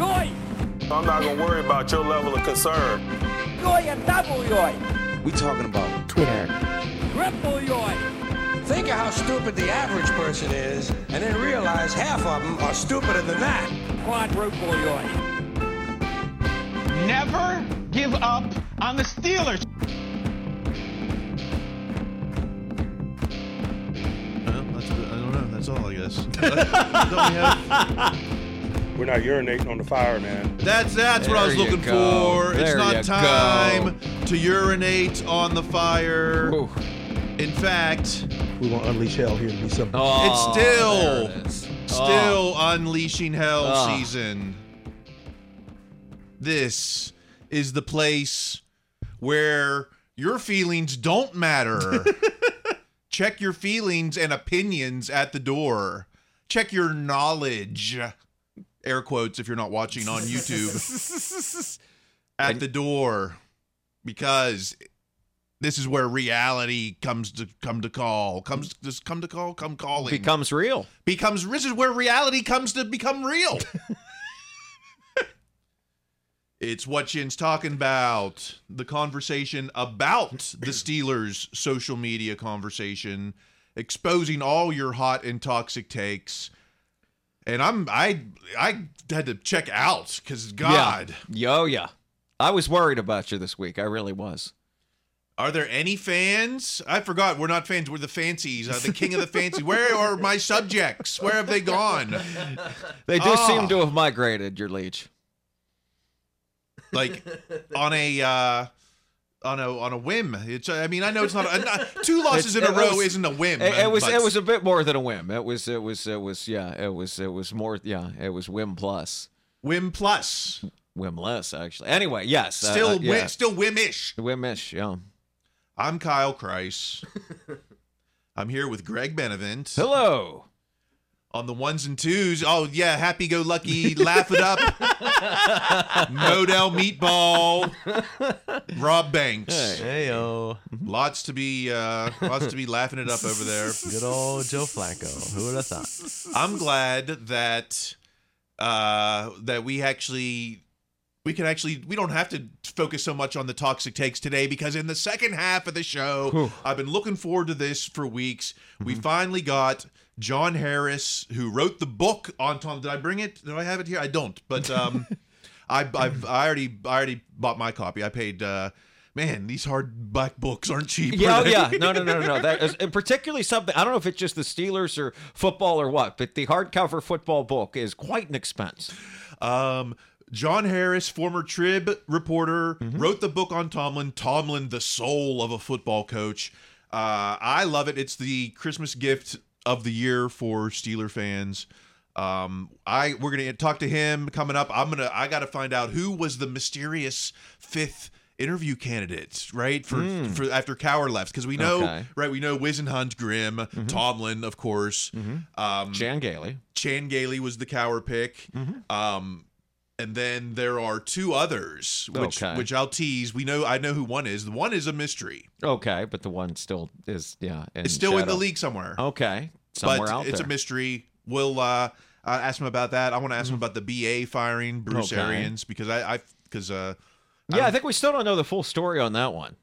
Yoy! I'm not gonna worry about your level of concern. Yoy and double yoy! We talking about Twitter. Triple yoy! Think of how stupid the average person is, and then realize half of them are stupider than that. Quadruple yoy! Never give up on the Steelers. Well, that's, I don't know. That's all, I guess. Don't we have- We're not urinating on the fire, man. That's that's what I was looking go. for. It's not you time to urinate on the fire. Ooh. In fact, We gonna unleash hell here in December. Oh, It's still- there it is. Oh. still unleashing hell Oh. season. This is the place where your feelings don't matter. Check your feelings and opinions at the door. Check your knowledge. Air quotes if you're not watching on YouTube. at the door. Because this is where reality comes to come to call. Comes just come to call, come calling becomes real. becomes this is where reality comes to become real. it's what Shin's talking about. The conversation about the Steelers social media conversation, exposing all your hot and toxic takes. And I'm I I had to check out because God, Yeah. Yo, yeah. I was worried about you this week. I really was. are there any fans? I forgot we're not fans. We're the fancies. Uh, the king of the fancy. Where are my subjects? Where have they gone? They do Oh. seem to have migrated, your leech. like on a uh on a on a whim. It's I mean I know it's not, a, not two losses in a row was- isn't a whim. It, it was but it was a bit more than a whim. It was it was it was yeah, it was it was more yeah, it was whim plus. whim plus. Whim less actually. Anyway, yes. uh, Still uh, whim, yeah. still whimish. Whimish, yeah. I'm Kyle Chrise. I'm here with Greg Benevent Hello. On the ones and twos. Oh yeah, happy go lucky, laugh it up. Model meatball. Rob Banks. Hey. Hey yo, Lots to be uh lots to be laughing it up over there. good old Joe Flacco. Who would have thought? I'm glad that uh that we actually we can actually we don't have to focus so much on the toxic takes today because in the second half of the show I've been looking forward to this for weeks. We finally got John Harris who wrote the book on Tom. Did I bring it? Do I have it here? I don't. But um I I've, I already I already bought my copy. I paid uh man, these hardback books aren't cheap. Yeah, are oh, yeah. No, no, no, no, no. That is and particularly something. I don't know if it's just the Steelers or football or what, but the hardcover football book is quite an expense. Um, John Harris, former Trib reporter, wrote the book on Tomlin. Tomlin, the soul of a football coach. Uh, I love it. It's the Christmas gift of the year for Steeler fans. Um, I we're gonna talk to him coming up. I'm gonna I gotta find out who was the mysterious fifth interview candidate, right? For for after Cowher left, because we know Okay. right, we know Whisenhunt, Grimm, Tomlin, of course. Um, Chan Gailey. Chan Gailey was the Cowher pick. Mm-hmm. Um, and then there are two others, which Okay. which I'll tease. We know I know who one is. The one is a mystery. Okay, but the one still is yeah. It's still in the league somewhere, Okay, somewhere but out it's there. a mystery. We'll uh, uh, ask him about that. I want to ask him about the BA firing Bruce Okay. Arians because I I because uh yeah, I think we still don't know the full story on that one.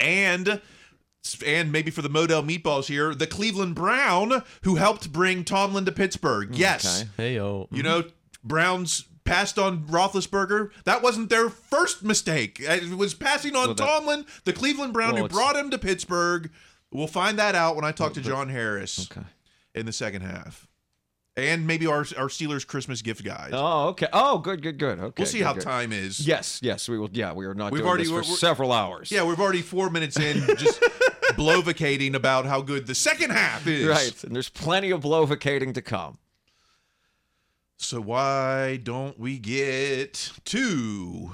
and and maybe for the Model meatballs here, the Cleveland Brown who helped bring Tomlin to Pittsburgh. Yes, Okay. Hey yo, You know, Browns passed on Roethlisberger. That wasn't their first mistake. It was passing on Well, that- Tomlin, the Cleveland Brown Well, who brought him to Pittsburgh. We'll find that out when I talk to John Harris Okay. in the second half. And maybe our our Steelers Christmas gift guide. Oh, okay. Oh, good, good, good. Okay. we'll see good, how good. time is. Yes, yes, we will. Yeah, we are not We've doing already- this for several hours. Yeah, we've already four minutes in just blovicating about how good the second half is. right. And there's plenty of blovicating to come. So why don't we get to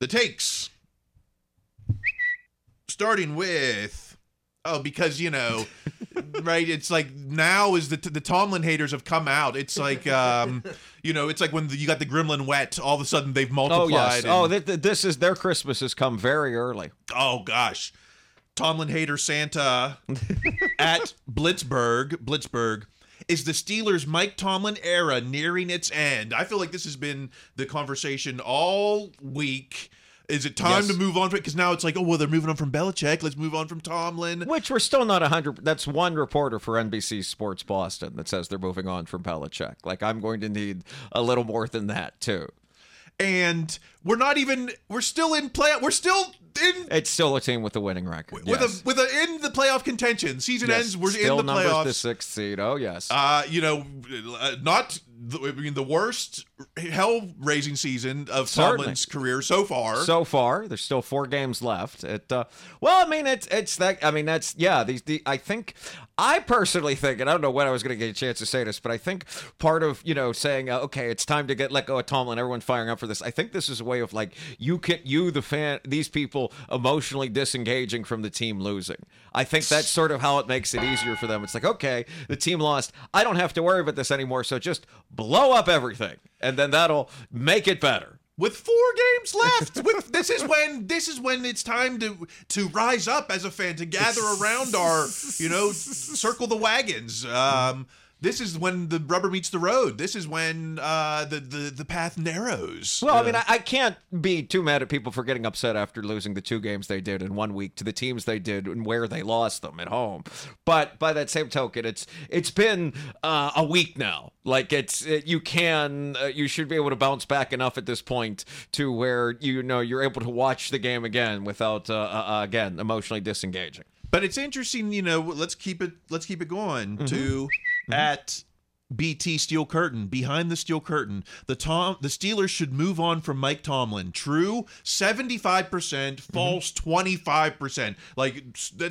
the takes? Starting with oh, because you know, right? It's like now is the the Tomlin haters have come out. It's like um, you know, it's like when the, you got the Gremlin wet. All of a sudden they've multiplied. Oh yes. and- Oh, th- th- this is their Christmas has come very early. oh gosh, Tomlin hater Santa at Blitzburg. Blitzburg. Is the Steelers' Mike Tomlin era nearing its end? I feel like this has been the conversation all week. Is it time Yes. to move on? From? Because now it's like, oh well, they're moving on from Belichick. Let's move on from Tomlin. Which we're still not 100. That's one reporter for NBC Sports Boston that says they're moving on from Belichick. Like, I'm going to need a little more than that, too. And we're not even. We're still in play. We're still in It's still a team with a winning record. with yes. a with a in the playoff contention. Season Yes. ends. We're still in the numbers playoffs. the sixth seed. Oh, yes. Uh, you know, uh, not the, I mean the worst hell raising season of Certainly. Tomlin's career so far. so far. There's still four games left. It uh, well, I mean, it's it's that. I mean, that's yeah. These the I think I personally think, and I don't know when I was going to get a chance to say this, but I think part of you know saying uh, okay, it's time to get let go of Tomlin. Everyone's firing up for this. I think this is a way of like you can you the fan these people emotionally disengaging from the team losing. I think that's sort of how it makes it easier for them. It's like okay, the team lost. I don't have to worry about this anymore. So just blow up everything, and then that'll make it better. With four games left, with, this is when this is when it's time to to rise up as a fan to gather around our you know circle the wagons. Um, this is when the rubber meets the road. This is when uh, the the the path narrows. Well, I Uh, mean, I, I can't be too mad at people for getting upset after losing the two games they did in one week to the teams they did and where they lost them at home. But by that same token, it's it's been uh, a week now. Like it's it, you can uh, you should be able to bounce back enough at this point to where you know you're able to watch the game again without uh, uh, again emotionally disengaging. But it's interesting, you know. Let's keep it. Let's keep it going Mm-hmm. to at BT Steel Curtain behind the Steel Curtain. The Tom the Steelers should move on from Mike Tomlin. True, seventy five percent. Mm-hmm. False, twenty five percent. Like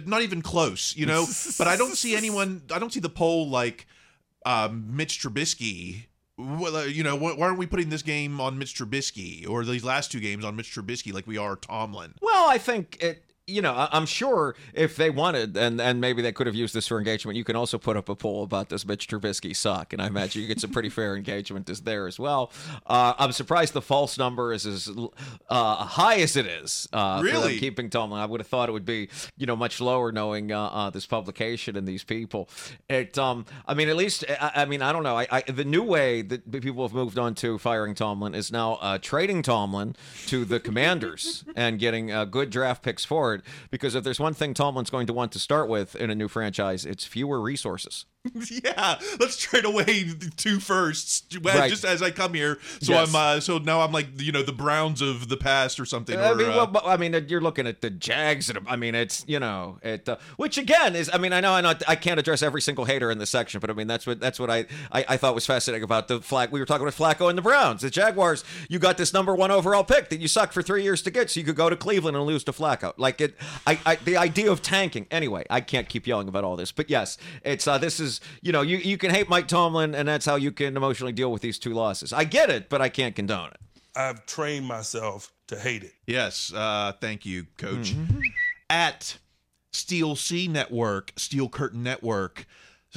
not even close, you know. but I don't see anyone. I don't see the poll like um, Mitch Trubisky. Well, uh, you know, why why aren't we putting this game on Mitch Trubisky or these last two games on Mitch Trubisky like we are Tomlin? Well, I think it. You know, I- I'm sure if they wanted, and and maybe they could have used this for engagement. You can also put up a poll about does Mitch Trubisky suck, and I imagine you get some pretty fair engagement is there as well. Uh, I'm surprised the false number is as uh, high as it is. Uh, Really? keeping Tomlin, I would have thought it would be you know much lower, knowing uh, uh, this publication and these people. It, um, I mean, at least I, I mean, I don't know. I, I the new way that people have moved on to firing Tomlin is now uh, trading Tomlin to the Commanders and getting uh, good draft picks for it. Because if there's one thing Tomlin's going to want to start with in a new franchise, it's fewer resources. Yeah, let's trade away two firsts Right. just as I come here. So Yes. I'm uh, so now I'm like you know the Browns of the past or something. I or, mean, uh, well, I mean, you're looking at the Jags. And, I mean, it's you know, it uh, which again is. I mean, I know I not I can't address every single hater in this section, but I mean that's what that's what I, I I thought was fascinating about the flag. We were talking about Flacco and the Browns, the Jaguars. You got this number one overall pick that you sucked for three years to get, so you could go to Cleveland and lose to Flacco. Like it, I, I the idea of tanking. Anyway, I can't keep yelling about all this, but yes, it's uh, this is you know you you can hate Mike Tomlin, and that's how you can emotionally deal with these two losses. I get it, but I can't condone it. I've trained myself to hate it. yes, uh, thank you, Coach. Mm-hmm. At Steel C Network, Steel Curtain Network.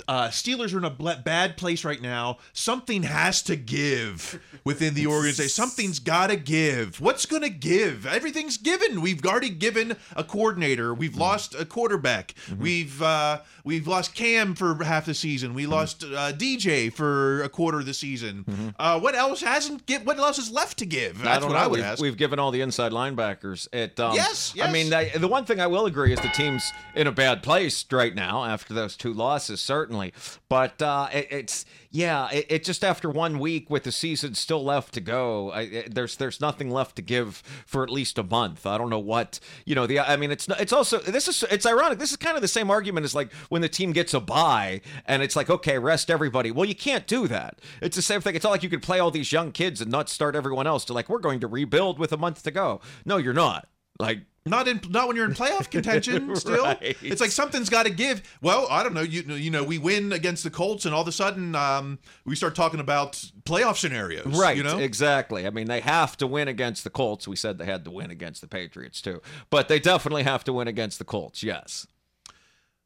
Uh, Steelers are in a bla- bad place right now. Something has to give within the organization. Something's got to give. What's going to give? Everything's given. We've already given a coordinator. We've lost a quarterback. We've uh, we've lost Cam for half the season. We lost uh, DJ for a quarter of the season. Uh, what else hasn't get? What else is left to give? That's don't what know. I would we've, ask. We've given all the inside linebackers. It, um, Yes, I mean, yes. I, the one thing I will agree is the team's in a bad place right now after those two losses, certainly. But uh, it, it's yeah, it, it just after one week with the season still left to go, I, it, there's there's nothing left to give for at least a month. I don't know what you know. The I mean, it's it's also this is it's ironic. This is kind of the same argument as like when the team gets a bye and it's like okay, rest everybody. Well, you can't do that. It's the same thing. It's not like you could play all these young kids and not start everyone else to like we're going to rebuild with a month to go. No, you're not. Like Not in not when you're in playoff contention. Still, Right. it's like something's got to give. Well, I don't know. You you know, we win against the Colts, and all of a sudden, um, we start talking about playoff scenarios. Right, You know, exactly. I mean, they have to win against the Colts. We said they had to win against the Patriots too, but they definitely have to win against the Colts. Yes.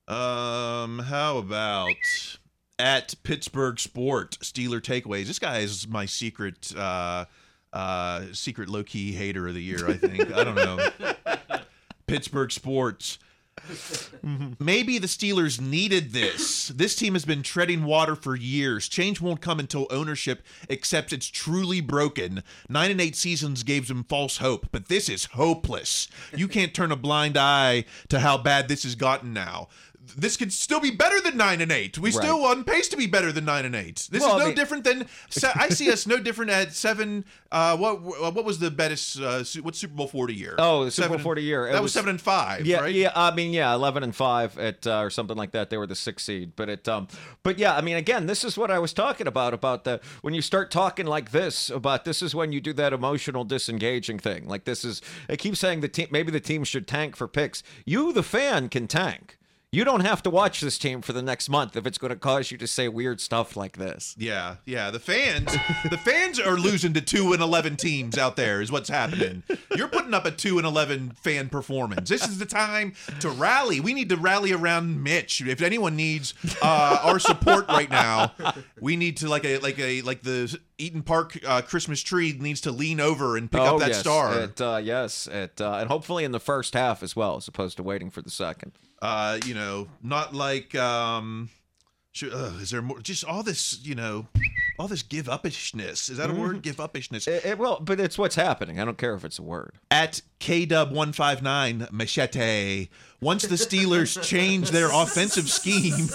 Um, how about at Pittsburgh Sport Steeler takeaways? This guy is my secret, uh, uh, secret low key hater of the year. I think I don't know. Pittsburgh Sports. Maybe the Steelers needed this. This team has been treading water for years. Change won't come until ownership accepts it's truly broken. Nine and eight seasons gave them false hope, but this is hopeless. You can't turn a blind eye to how bad this has gotten now. This could still be better than nine and eight. We still on pace to be better than nine and eight. This Well, is I no mean- different than se- I see us no different at seven. Uh, what what was the best? Uh, what Super Bowl forty year? Oh, the Super Bowl 40 year. It That was, was- seven and five. Yeah, right? yeah. I mean, yeah, eleven and five at uh, or something like that. They were the sixth seed, but it. Um, but yeah, I mean, again, this is what I was talking about about the when you start talking like this about this is when you do that emotional disengaging thing. Like this is. I keep saying the team. Maybe the team should tank for picks. You, the fan, can tank. You don't have to watch this team for the next month if it's going to cause you to say weird stuff like this. Yeah, yeah. The fans, the fans are losing to two and eleven teams out there. Is what's happening. You're putting up a two and eleven fan performance. This is the time to rally. We need to rally around Mitch. If anyone needs uh, our support right now, we need to like a like a like the Eaton Park uh, Christmas tree needs to lean over and pick up that Oh, yes, star. It, uh, yes, it, uh, and hopefully in the first half as well, as opposed to waiting for the second. Uh, you know, not like um, should, uh, is there more? Just all this, you know, all this give upishness. Is that a word? Give upishness. It, it, well, but it's what's happening. I don't care if it's a word. at KW159 Machete. Once the Steelers change their offensive scheme,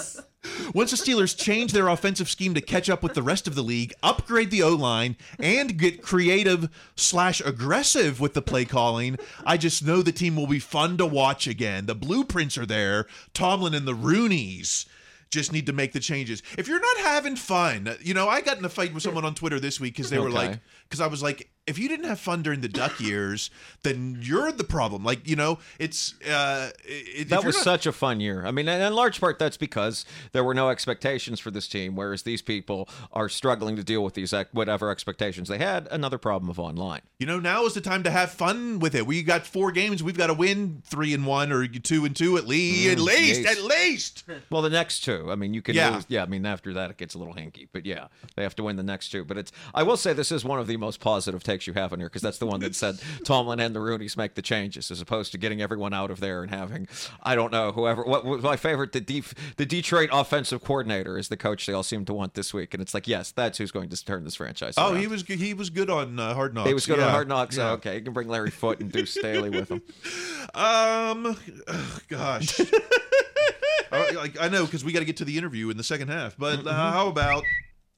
once the Steelers change their offensive scheme to catch up with the rest of the league, upgrade the O line, and get creative slash aggressive with the play calling, I just know the team will be fun to watch again. The blueprints are there. Tomlin and the Rooneys just need to make the changes. If you're not having fun, you know, I got in a fight with someone on Twitter this week because they were like, because I was like, if you didn't have fun during the Duck years, then you're the problem. Like, you know, it's uh, it, That was not- such a fun year. I mean, and in large part, that's because there were no expectations for this team, whereas these people are struggling to deal with these whatever expectations they had. Another problem of online. You know, now is the time to have fun with it. We got four games. We've got to win three and one or two and two at least. at least, yes. at least. Well, the next two. I mean, you can Yeah. lose. Yeah, I mean, after that, it gets a little hinky. But yeah, they have to win the next two. But it's. I will say this is one of the most positive takes you have in here because that's the one that said Tomlin and the Rooneys make the changes as opposed to getting everyone out of there and having I don't know whoever. What was my favorite? The Def, the Detroit offensive coordinator is the coach they all seem to want this week, and it's like yes, that's who's going to turn this franchise. Oh, around. he was good. He was good on uh, Hard Knocks. He was good on Hard Knocks. Yeah. Oh, okay, you can bring Larry Foote and Deuce Staley with him. Um, ugh, gosh. I, like, I know because we got to get to the interview in the second half. But uh, how about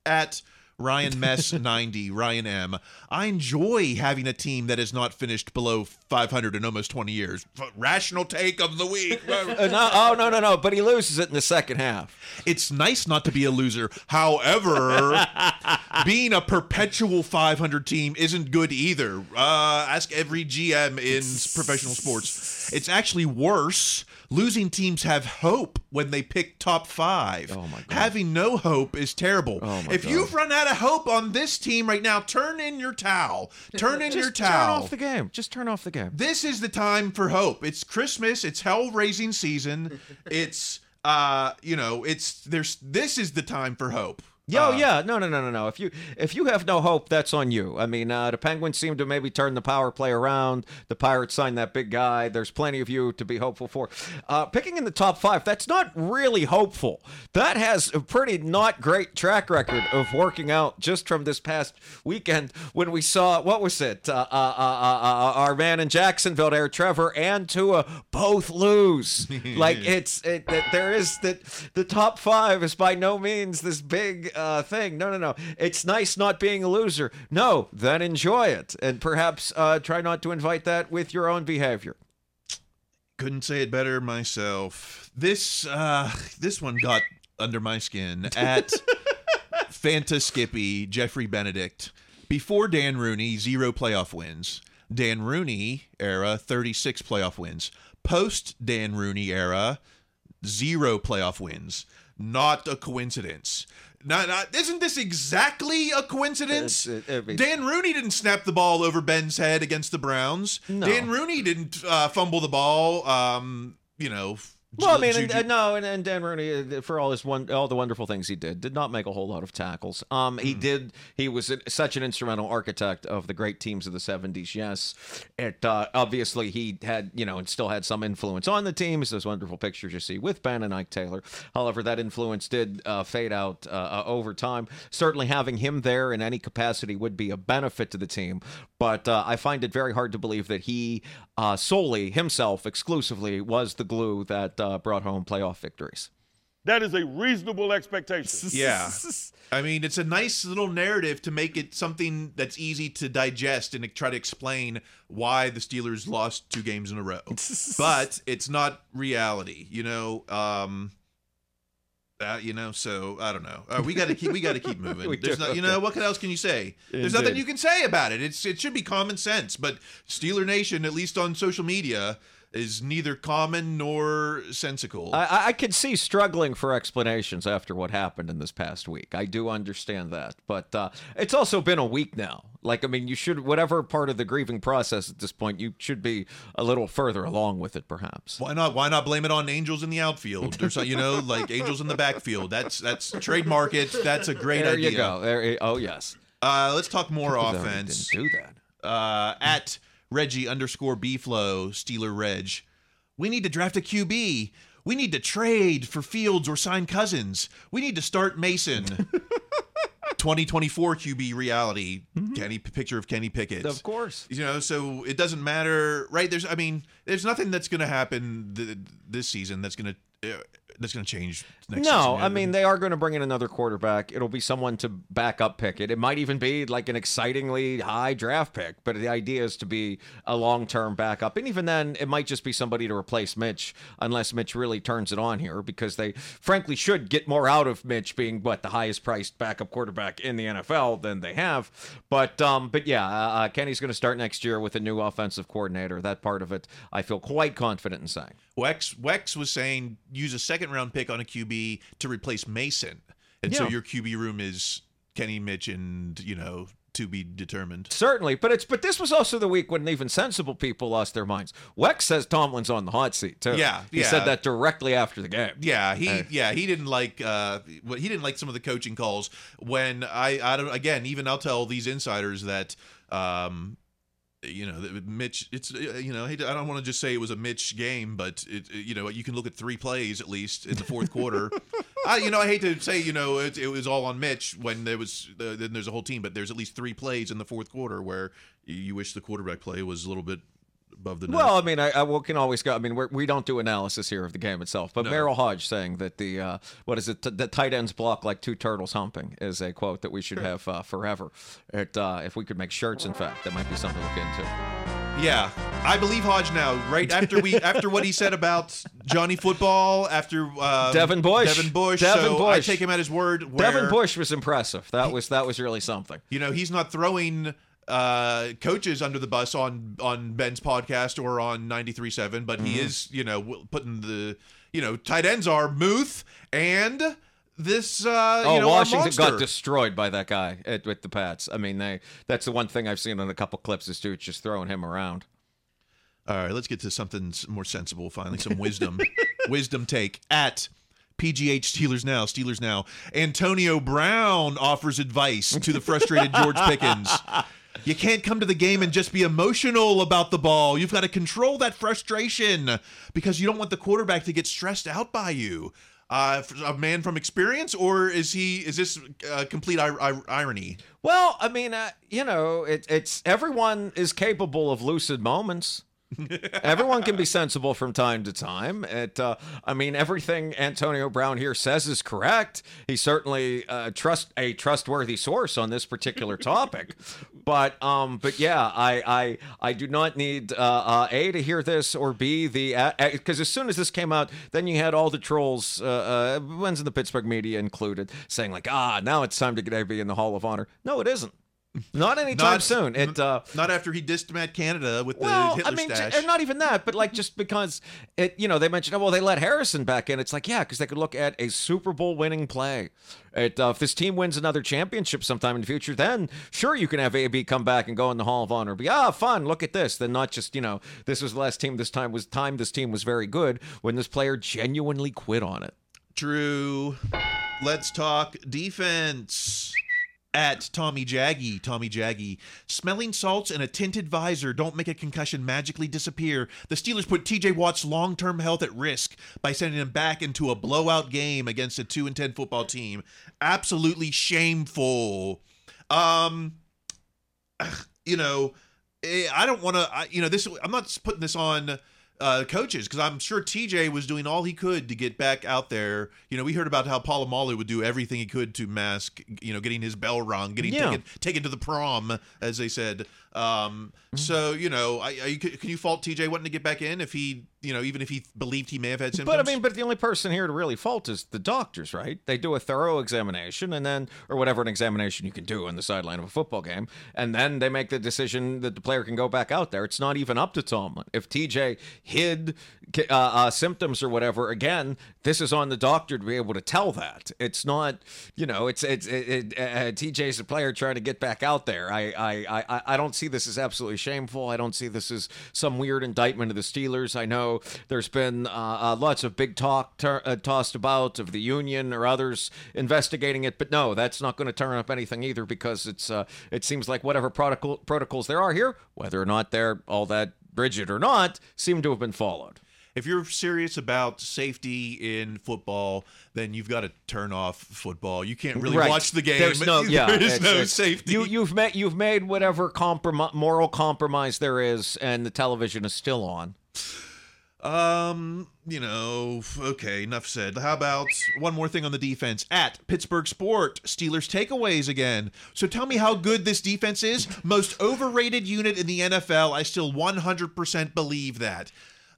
at Ryan Mess 90, Ryan M. I enjoy having a team that has not finished below 500 in almost 20 years. Rational take of the week. Uh, no, oh no, no, no! But he loses it in the second half. it's nice not to be a loser. However, being a perpetual 500 team isn't good either. Uh, ask every GM in professional sports. It's actually worse. Losing teams have hope when they pick top five. Oh, my God. Having no hope is terrible. Oh, my if God. you've run out of hope on this team right now, turn in your towel. Turn in Just your towel. turn off the game. Just turn off the game. This is the time for hope. It's Christmas. It's hell raising season. It's uh, you know, it's there's this is the time for hope. Yo, Uh, yeah, no, no, no, no, no. If you if you have no hope, that's on you. I mean, uh, the Penguins seem to maybe turn the power play around. The Pirates signed that big guy. There's plenty of you to be hopeful for. Uh, picking in the top five, that's not really hopeful. That has a pretty not great track record of working out. Just from this past weekend, when we saw what was it, uh, uh, uh, uh, uh, our man in Jacksonville there, Trevor and Tua both lose. like it's it, it, there is that the top five is by no means this big uh, thing. No, no, no. It's nice not being a loser. No, then enjoy it and perhaps uh, try not to invite that with your own behavior. Couldn't say it better myself. This uh this one got under my skin at Fanta Skippy, Jeffrey Benedict. Before Dan Rooney, zero playoff wins. Dan Rooney era, 36 playoff wins. Post Dan Rooney era, zero playoff wins. Not a coincidence. Not, not, isn't this exactly a coincidence? It- I Dan Rooney didn't snap the ball over Ben's head against the Browns. No. Dan Rooney didn't uh, fumble the ball. Um, you know, Well, I mean, and, no, and, and Dan Rooney, uh, for all his one, all the wonderful things he did, did not make a whole lot of tackles. Um, he Hmm. did. He was such an instrumental architect of the great teams of the '70s. Yes, it uh, obviously he had, you know, and still had some influence on the teams. Those wonderful pictures you see with Ben and Ike Taylor. However, that influence did uh, fade out uh, uh, over time. Certainly, having him there in any capacity would be a benefit to the team. But uh, I find it very hard to believe that he uh, solely himself, exclusively, was the glue that uh, brought home playoff victories. That is a reasonable expectation. Yeah. I mean, it's a nice little narrative to make it something that's easy to digest and try to explain why the Steelers lost two games in a row. but it's not reality, you know. Um uh, you know, so I don't know. Uh, we got to keep. We got to keep moving. There's do. not, you know, what else can you say? There's nothing you can say about it. It's it should be common sense. But Steeler Nation, at least on social media, is neither common nor sensical. I- I, could see struggling for explanations after what happened in this past week. I do understand that, but uh, it's also been a week now. Like, I mean, you should whatever part of the grieving process at this point, you should be a little further along with it, perhaps. Why not? Why not blame it on angels in the outfield or so, you know, like angels in the backfield? That's that's trademark it. That's a great there idea. you go. There, oh yes. Uh, let's talk more offense. Didn't do that. Uh, at Reggie underscore B Flow Steeler Reg, we need to draft a QB. We need to trade for Fields or sign Cousins. We need to start Mason. 2024 QB reality. Kenny picture of Kenny Pickett. Mm-hmm. Of course. You know, so it doesn't matter, right? There's, I mean, there's nothing that's going to happen th- this season that's going to uh, that's going to change next season. No, I mean they are going to bring in another quarterback. It'll be someone to back up Pickett. It might even be like an excitingly high draft pick, but the idea is to be a long-term backup. And even then, it might just be somebody to replace Mitch, unless Mitch really turns it on here, because they frankly should get more out of Mitch being what the highest-priced backup quarterback in the NFL than they have. But um, but yeah, uh, uh, Kenny's going to start next year with a new offensive coordinator. That part of it, I feel quite confident in saying. Wex Wex was saying use a second round pick on a QB to replace Mason, and so your QB room is Kenny, Mitch, and you know to be determined. Certainly, but it's but this was also the week when even sensible people lost their minds. Wex says Tomlin's on the hot seat too. Yeah, he yeah. said that directly after the game. Yeah, he yeah he didn't like uh he didn't like some of the coaching calls when I I don't again even I'll tell these insiders that um you know Mitch it's uh, you know I don't want to just say it was a Mitch game but it you know you can look at three plays at least in the fourth quarter. I you know I hate to say you know it, it was all on Mitch when there was uh, then there's a whole team but there's at least three plays in the fourth quarter where you wish the quarterback play was a little bit above the net. Well, I mean, I, I we can always go. I mean, we're, we don't do analysis here of the game itself, but No. Merril Hoge saying that the uh, what is it? T- the tight ends block like two turtles humping is a quote that we should have uh, forever. It, uh, if we could make shirts, in fact, that might be something to look into. Yeah, I believe Hodge now. Right after we, after what he said about Johnny Football, after uh, Devin Bush. Devin Bush. Devin so I take him at his word. Devin Bush was impressive. That was that was really something. You know, he's not throwing uh, coaches under the bus on on Ben's podcast or on 93.7, but he Mhm. is, you know, putting the, you know, tight ends are Muth and this. Uh, oh, you know, Washington got destroyed by that guy at, with the Pats. I mean, they that's the one thing I've seen in a couple clips is dudes just throwing him around. All right, let's get to something more sensible. Finally, some wisdom. wisdom take at PGH Steelers now. Steelers now. Antonio Brown offers advice to the frustrated George Pickens. You can't come to the game and just be emotional about the ball. You've got to control that frustration because you don't want the quarterback to get stressed out by you. Uh, a man from experience, or is he? Is this uh, complete ir- ir- irony? Well, I mean, uh, you know, it, it's everyone is capable of lucid moments. Everyone can be sensible from time to time. It, uh, I mean, everything Antonio Brown here says is correct. He's certainly uh, trust a trustworthy source on this particular topic. but, um, but yeah, I, I, I do not need uh, uh, a to hear this or b the because as soon as this came out, then you had all the trolls, uh, uh, ones in the Pittsburgh media included, saying like, ah, now it's time to get AB in the Hall of Honor. No, it isn't. Not anytime Not- soon. It uh, Not after he dissed Matt Canada with well, the Hitler I mean, stash. and not even that, but like just because it, you know, they mentioned, oh, well, they let Harrison back in. It's like, yeah, because they could look at a Super Bowl winning play. It, uh, if this team wins another championship sometime in the future, then sure you can have AB come back and go in the Hall of Honor. Be ah, fun. Look at this. Then not just you know, this was the last team. This time was time. This team was very good when this player genuinely quit on it. True. Let's talk defense. At Tommy Jaggy, Tommy Jaggy, smelling salts and a tinted visor don't make a concussion magically disappear. The Steelers put TJ Watt's long term health at risk by sending him back into a blowout game against a 2 and 10 football team. Absolutely shameful. Um, you know, eh, I don't want to, you know, this, I'm not putting this on uh, coaches because I'm sure TJ was doing all he could to get back out there. You know, we heard about how Paul Polamalu would do everything he could to mask, you know, getting his bell rung, getting Yeah. taken, taken to the prom, as they said. Um, So, you know, I, I, can you fault TJ wanting to get back in if he, you know, even if he believed he may have had symptoms? But I mean, but the only person here to really fault is the doctors, right? They do a thorough examination and then, or whatever an examination you can do on the sideline of a football game, and then they make the decision that the player can go back out there. It's not even up to Tomlin. If TJ hid uh, uh, symptoms or whatever, again, this is on the doctor to be able to tell that. It's not, you know, it's it's it, it, uh, TJ's a player trying to get back out there. I I I I don't see this as absolutely shameful. I don't see this as some weird indictment of the Steelers. I know there's been uh, uh, lots of big talk tur uh, tossed about of the union or others investigating it, but no, that's not going to turn up anything either because it's uh, it seems like whatever protocol protocols there are here, whether or not they're all that rigid or not, seem to have been followed. If you're serious about safety in football, then you've got to turn off football. You can't really Right. watch the game. There's no, yeah, there is it's- no it's- safety. You, you've made you've made whatever comprom- moral compromise there is, and the television is still on. Um, you know, okay, enough said. How about one more thing on the defense? At Pittsburgh Sport, Steelers takeaways again. So tell me how good this defense is. Most overrated unit in the NFL. I still 100% believe that.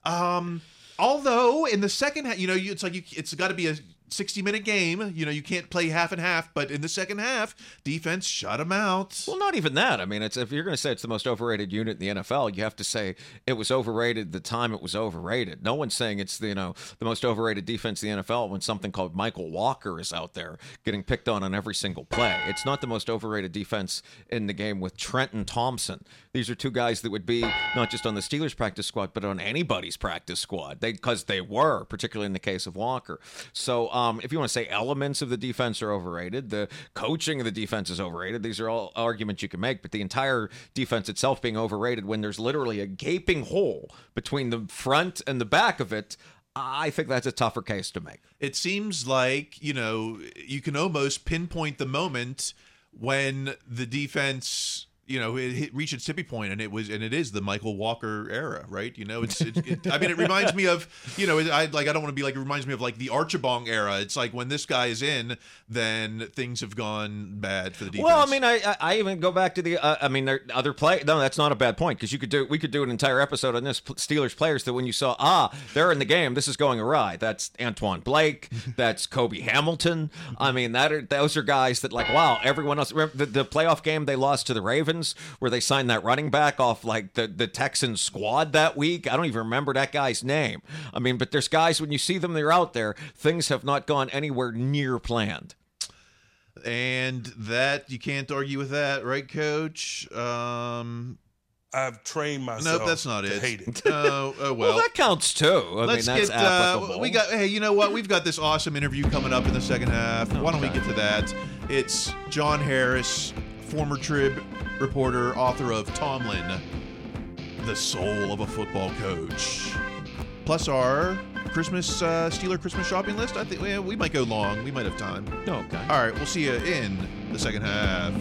Um, although in the second half, you know, you, it's like you, it's got to be a 60 minute game. You know, you can't play half and half, but in the second half, defense shut them out. Well, not even that. I mean, it's if you're going to say it's the most overrated unit in the NFL, you have to say it was overrated the time it was overrated. No one's saying it's the, you know the most overrated defense in the NFL when something called Mykal Walker is out there getting picked on on every single play. It's not the most overrated defense in the game with Trenton Thompson. These are two guys that would be not just on the Steelers practice squad, but on anybody's practice squad. They because they were, particularly in the case of Walker. So, um, if you want to say elements of the defense are overrated, the coaching of the defense is overrated. These are all arguments you can make, but the entire defense itself being overrated when there's literally a gaping hole between the front and the back of it. I think that's a tougher case to make. it seems like you know you can almost pinpoint the moment when the defense you know it hit, reached its tipping point and it was and it is the mykal walker era right you know it's it, it, i mean it reminds me of you know i like i don't want to be like it reminds me of like the archibong era it's like when this guy is in then things have gone bad for the defense Well, I mean, I I- even go back to the uh, I mean, there other play. No, that's not a bad point because you could do we could do an entire episode on this Steelers players that when you saw ah they're in the game, this is going awry. That's Antwon Blake, that's Kobe Hamilton. I mean, that are those are guys that like wow, everyone else. The, the playoff game they lost to the Ravens where they signed that running back off like the the Texans squad that week. I don't even remember that guy's name. I mean, but there's guys when you see them, they're out there. Things have not gone anywhere near planned. and that you can't argue with that right coach um I've trained myself. nope that's not to it Hate it. oh, oh Well, that counts too. I Let's mean, that's get. Uh, we got. Hey, you know what? We've got this awesome interview coming up in the second half. Why don't we get to that? It's John Harris, former Trib reporter, author of Tomlin, the soul of a football coach. Plus our Christmas uh, Steeler Christmas shopping list. I think well, we might go long. We might have time. Okay. All right, we'll see you in the second half.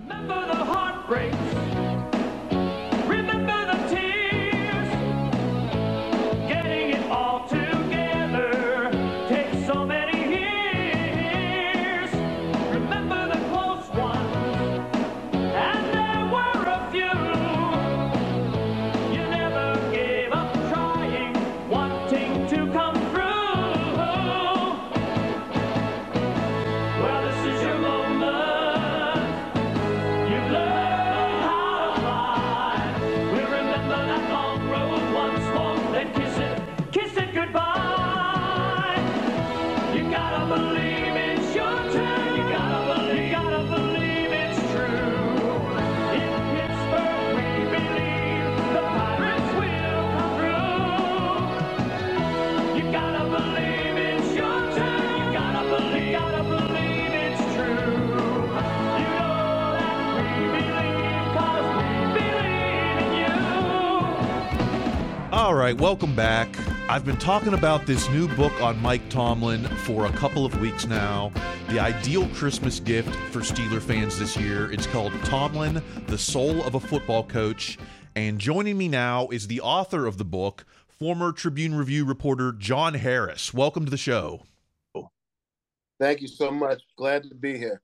Remember the heartbreaks. Right, welcome back. I've been talking about this new book on Mike Tomlin for a couple of weeks now. The ideal Christmas gift for Steeler fans this year. It's called Tomlin, the Soul of a Football Coach. And joining me now is the author of the book, former Tribune Review reporter John Harris. Welcome to the show. Thank you so much. Glad to be here.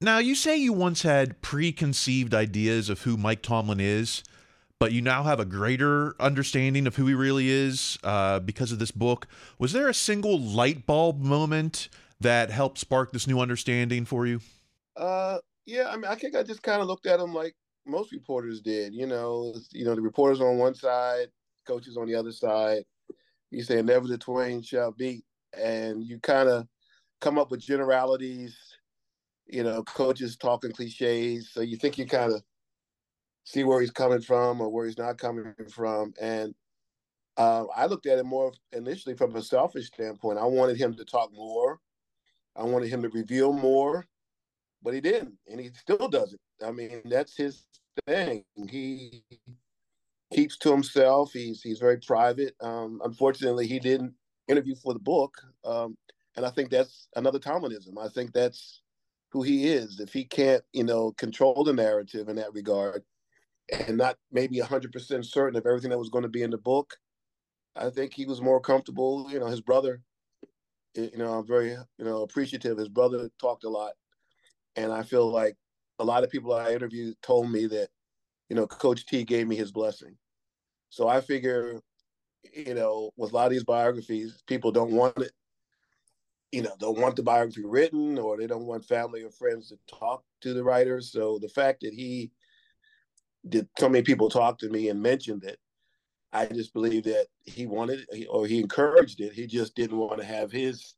Now, you say you once had preconceived ideas of who Mike Tomlin is, but you now have a greater understanding of who he really is uh, because of this book. Was there a single light bulb moment that helped spark this new understanding for you? Uh, yeah, I mean, I think I just kind of looked at him like most reporters did. You know, you know, the reporters on one side, coaches on the other side. You say never the twain shall beat, and you kind of come up with generalities. You know, coaches talking cliches, so you think you kind of see where he's coming from or where he's not coming from. And uh, I looked at it more initially from a selfish standpoint. I wanted him to talk more. I wanted him to reveal more, but he didn't, and he still doesn't. I mean, that's his thing. He keeps to himself. He's he's very private. Um, unfortunately, he didn't interview for the book, um, and I think that's another Tomlinism. I think that's who he is. If he can't, you know, control the narrative in that regard, and not maybe 100% certain of everything that was going to be in the book. I think he was more comfortable. You know, his brother, you know, I'm very, you know, appreciative. His brother talked a lot. And I feel like a lot of people I interviewed told me that, you know, Coach T gave me his blessing. So I figure, you know, with a lot of these biographies, people don't want it, you know, don't want the biography written or they don't want family or friends to talk to the writers. So the fact that he did so many people talk to me and mentioned it. I just believe that he wanted it or he encouraged it. He just didn't want to have his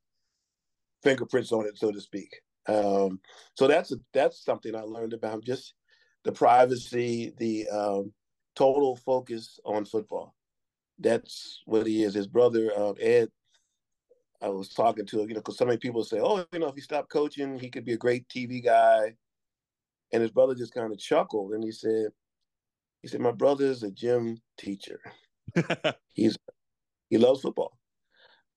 fingerprints on it, so to speak. Um, so that's a, that's something I learned about. Just the privacy, the um, total focus on football. That's what he is. His brother uh, Ed, I was talking to, you know, because so many people say, "Oh, you know, if he stopped coaching, he could be a great TV guy." And his brother just kind of chuckled and he said, he said, My brother is a gym teacher. He's he loves football.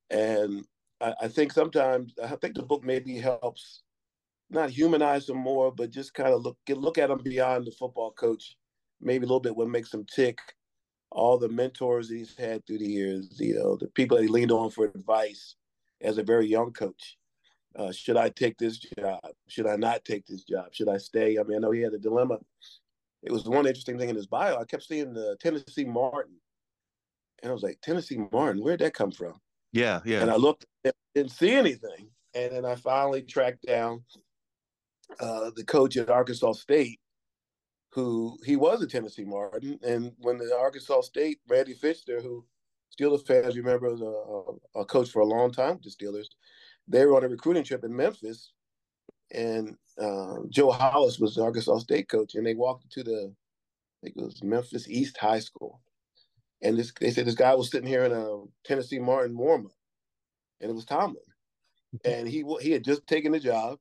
And I, I, think sometimes I think the book maybe helps not humanize him more, but just kind of look get look at him beyond the football coach, maybe a little bit what makes him tick, all the mentors he's had through the years, you know, the people that he leaned on for advice as a very young coach. Uh, should I take this job? Should I not take this job? Should I stay? I mean, I know he had a dilemma it was one interesting thing in his bio. I kept seeing the Tennessee Martin, and I was like, Tennessee Martin, where'd that come from? Yeah, yeah. And I looked, and didn't see anything, and then I finally tracked down uh, the coach at Arkansas State, who he was a Tennessee Martin, and when the Arkansas State Randy Fichtner, who Steelers fans remember was a, a coach for a long time with the Steelers, they were on a recruiting trip in Memphis, and uh, Joe Hollis was the Arkansas State coach, and they walked into the, I think it was Memphis East High School, and this they said this guy was sitting here in a Tennessee Martin warm up, and it was Tomlin, and he he had just taken the job,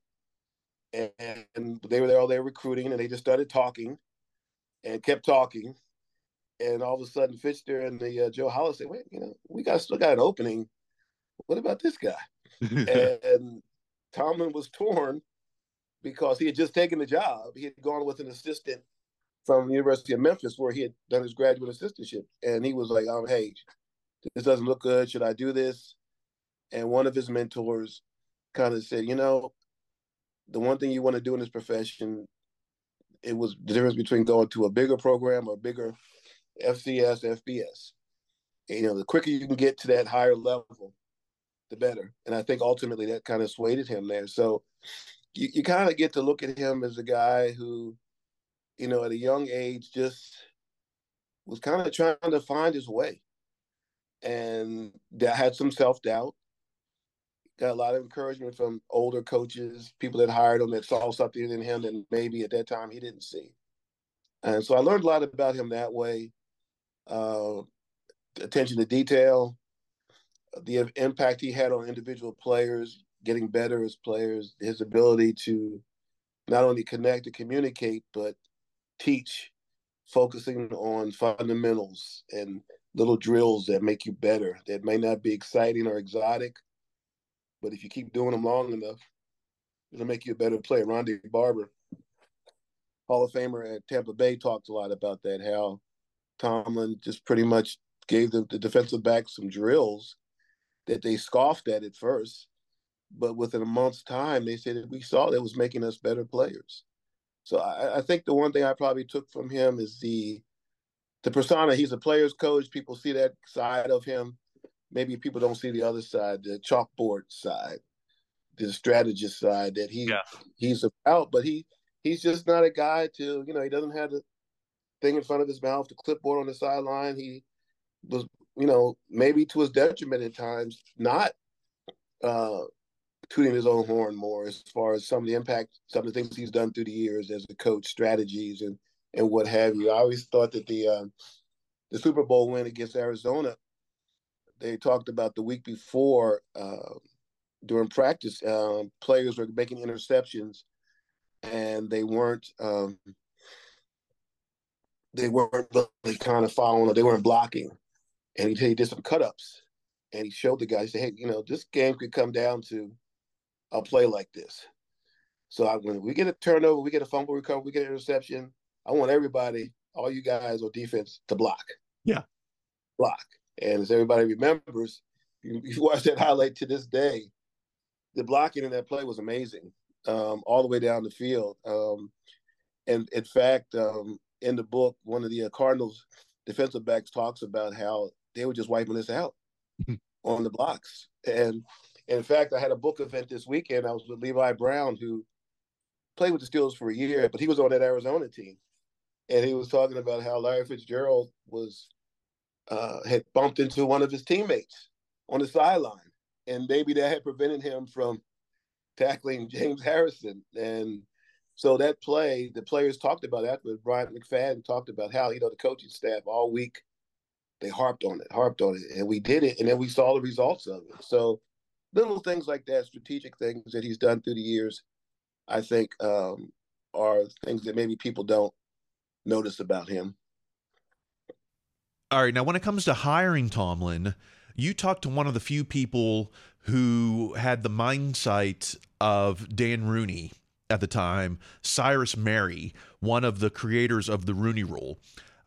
and, and they were there all there recruiting, and they just started talking, and kept talking, and all of a sudden Fichtner and the uh, Joe Hollis said, "Wait, you know, we got still got an opening. What about this guy?" and Tomlin was torn because he had just taken the job. He had gone with an assistant from the University of Memphis where he had done his graduate assistantship. And he was like, hey, this doesn't look good. Should I do this? And one of his mentors kind of said, you know, the one thing you want to do in this profession, it was the difference between going to a bigger program or a bigger FCS, FBS. And, you know, the quicker you can get to that higher level, the better. And I think ultimately that kind of swayed him there. So you, you kind of get to look at him as a guy who, you know, at a young age just was kind of trying to find his way. And that had some self doubt. Got a lot of encouragement from older coaches, people that hired him that saw something in him that maybe at that time he didn't see. And so I learned a lot about him that way. Uh, attention to detail, the impact he had on individual players, getting better as players, his ability to not only connect and communicate, but teach, focusing on fundamentals and little drills that make you better. That may not be exciting or exotic, but if you keep doing them long enough, it'll make you a better player. Ronde Barber, Hall of Famer at Tampa Bay, talked a lot about that. How Tomlin just pretty much gave the, the defensive back some drills that they scoffed at at first, but within a month's time, they said that we saw that was making us better players. So I, I think the one thing I probably took from him is the the persona. He's a player's coach. People see that side of him. Maybe people don't see the other side, the chalkboard side, the strategist side that he Yeah. he's about. But he he's just not a guy to you know he doesn't have the thing in front of his mouth, the clipboard on the sideline. He was you know maybe to his detriment at times, not uh, tooting his own horn more as far as some of the impact, some of the things he's done through the years as a coach, strategies and and what have you. I always thought that the uh, the Super Bowl win against Arizona, they talked about the week before uh, during practice, um, players were making interceptions, and they weren't um, they weren't really kind of following or they weren't blocking. And he, he did some cut ups, and he showed the guys, hey, you know, this game could come down to a play like this. So I, when we get a turnover, we get a fumble recovery, we get an interception. I want everybody, all you guys on defense, to block. Yeah. Block. And as everybody remembers, you, you watch that highlight to this day, the blocking in that play was amazing, um, all the way down the field. Um, and in fact, um, in the book, one of the uh, Cardinals defensive backs talks about how they were just wiping this out on the blocks. And in fact, I had a book event this weekend. I was with Levi Brown, who played with the Steelers for a year, but he was on that Arizona team. And he was talking about how Larry Fitzgerald was uh, had bumped into one of his teammates on the sideline, and maybe that had prevented him from tackling James Harrison. And so that play, the players talked about after Bryant McFadden talked about how you know the coaching staff all week they harped on it, harped on it, and we did it, and then we saw the results of it. So little things like that, strategic things that he's done through the years, I think um, are things that maybe people don't notice about him. All right. Now, when it comes to hiring Tomlin, you talked to one of the few people who had the mindset of Dan Rooney at the time, Cyrus Mehri, one of the creators of the Rooney Rule.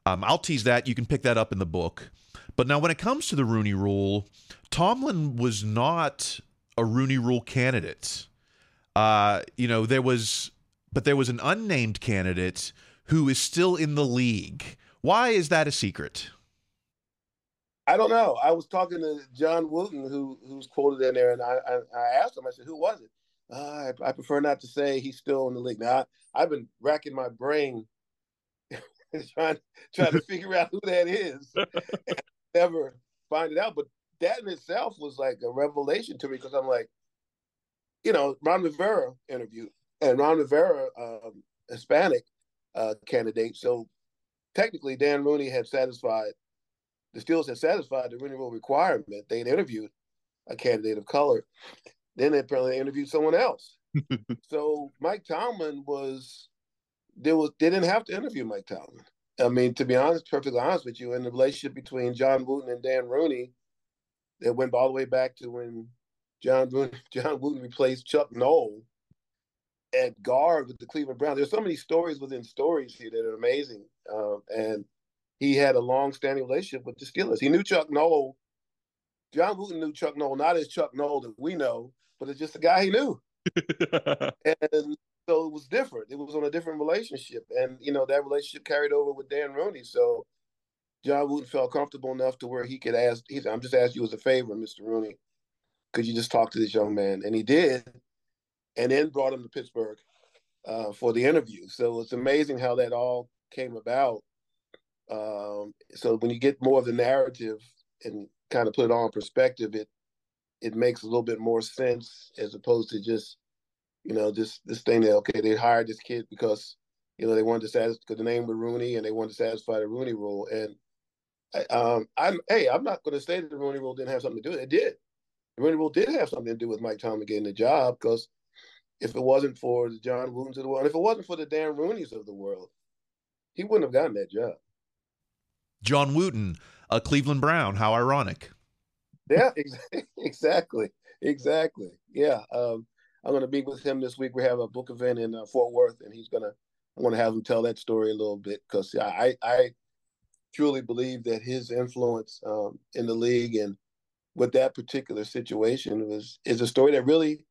Um, I'll tease that. You can pick that up in the book. But now, when it comes to the Rooney Rule, Tomlin was not a Rooney Rule candidate. Uh, you know, there was, but there was an unnamed candidate who is still in the league. Why is that a secret? I don't know. I was talking to John Wooten, who who's quoted in there, and I I, I asked him. I said, "Who was it?" Uh, I, I prefer not to say he's still in the league. Now I, I've been racking my brain trying trying to figure out who that is. Never find it out. But that in itself was like a revelation to me because I'm like, you know, Ron Rivera interviewed, and Ron Rivera, um, Hispanic uh, candidate. So technically, Dan Rooney had satisfied the Steelers had satisfied the Rooney Rule requirement. They'd interviewed a candidate of color. Then they apparently interviewed someone else. so Mike Tomlin was there was they didn't have to interview Mike Tomlin. I mean, to be honest, perfectly honest with you, in the relationship between John Wooten and Dan Rooney, that went all the way back to when John Wooten, John Wooten replaced Chuck Noll at guard with the Cleveland Browns. There's so many stories within stories here that are amazing, um, and he had a long-standing relationship with the Steelers. He knew Chuck Noll. John Wooten knew Chuck Noll, not as Chuck Noll that we know, but it's just a guy he knew. and so it was different. It was on a different relationship, and you know that relationship carried over with Dan Rooney. So John Wooten felt comfortable enough to where he could ask. He said, "I'm just asking you as a favor, Mister Rooney. Could you just talk to this young man?" And he did, and then brought him to Pittsburgh uh, for the interview. So it's amazing how that all came about. Um, so when you get more of the narrative and kind of put it all in perspective, it it makes a little bit more sense as opposed to just you know this this thing that okay they hired this kid because you know they wanted to satisfy the name was Rooney and they wanted to satisfy the Rooney Rule and um I'm hey I'm not going to say that the Rooney Rule didn't have something to do with it. It did. The Rooney Rule did have something to do with Mike Tomlin getting the job because if it wasn't for the John Wootens of the world, and if it wasn't for the Dan Rooneys of the world, he wouldn't have gotten that job. John Wooten, a Cleveland Brown. How ironic. Yeah, exactly, exactly. Yeah, um, I'm going to be with him this week. We have a book event in uh, Fort Worth, and he's going to. I want to have him tell that story a little bit because I, I truly believe that his influence um, in the league and with that particular situation was is a story that really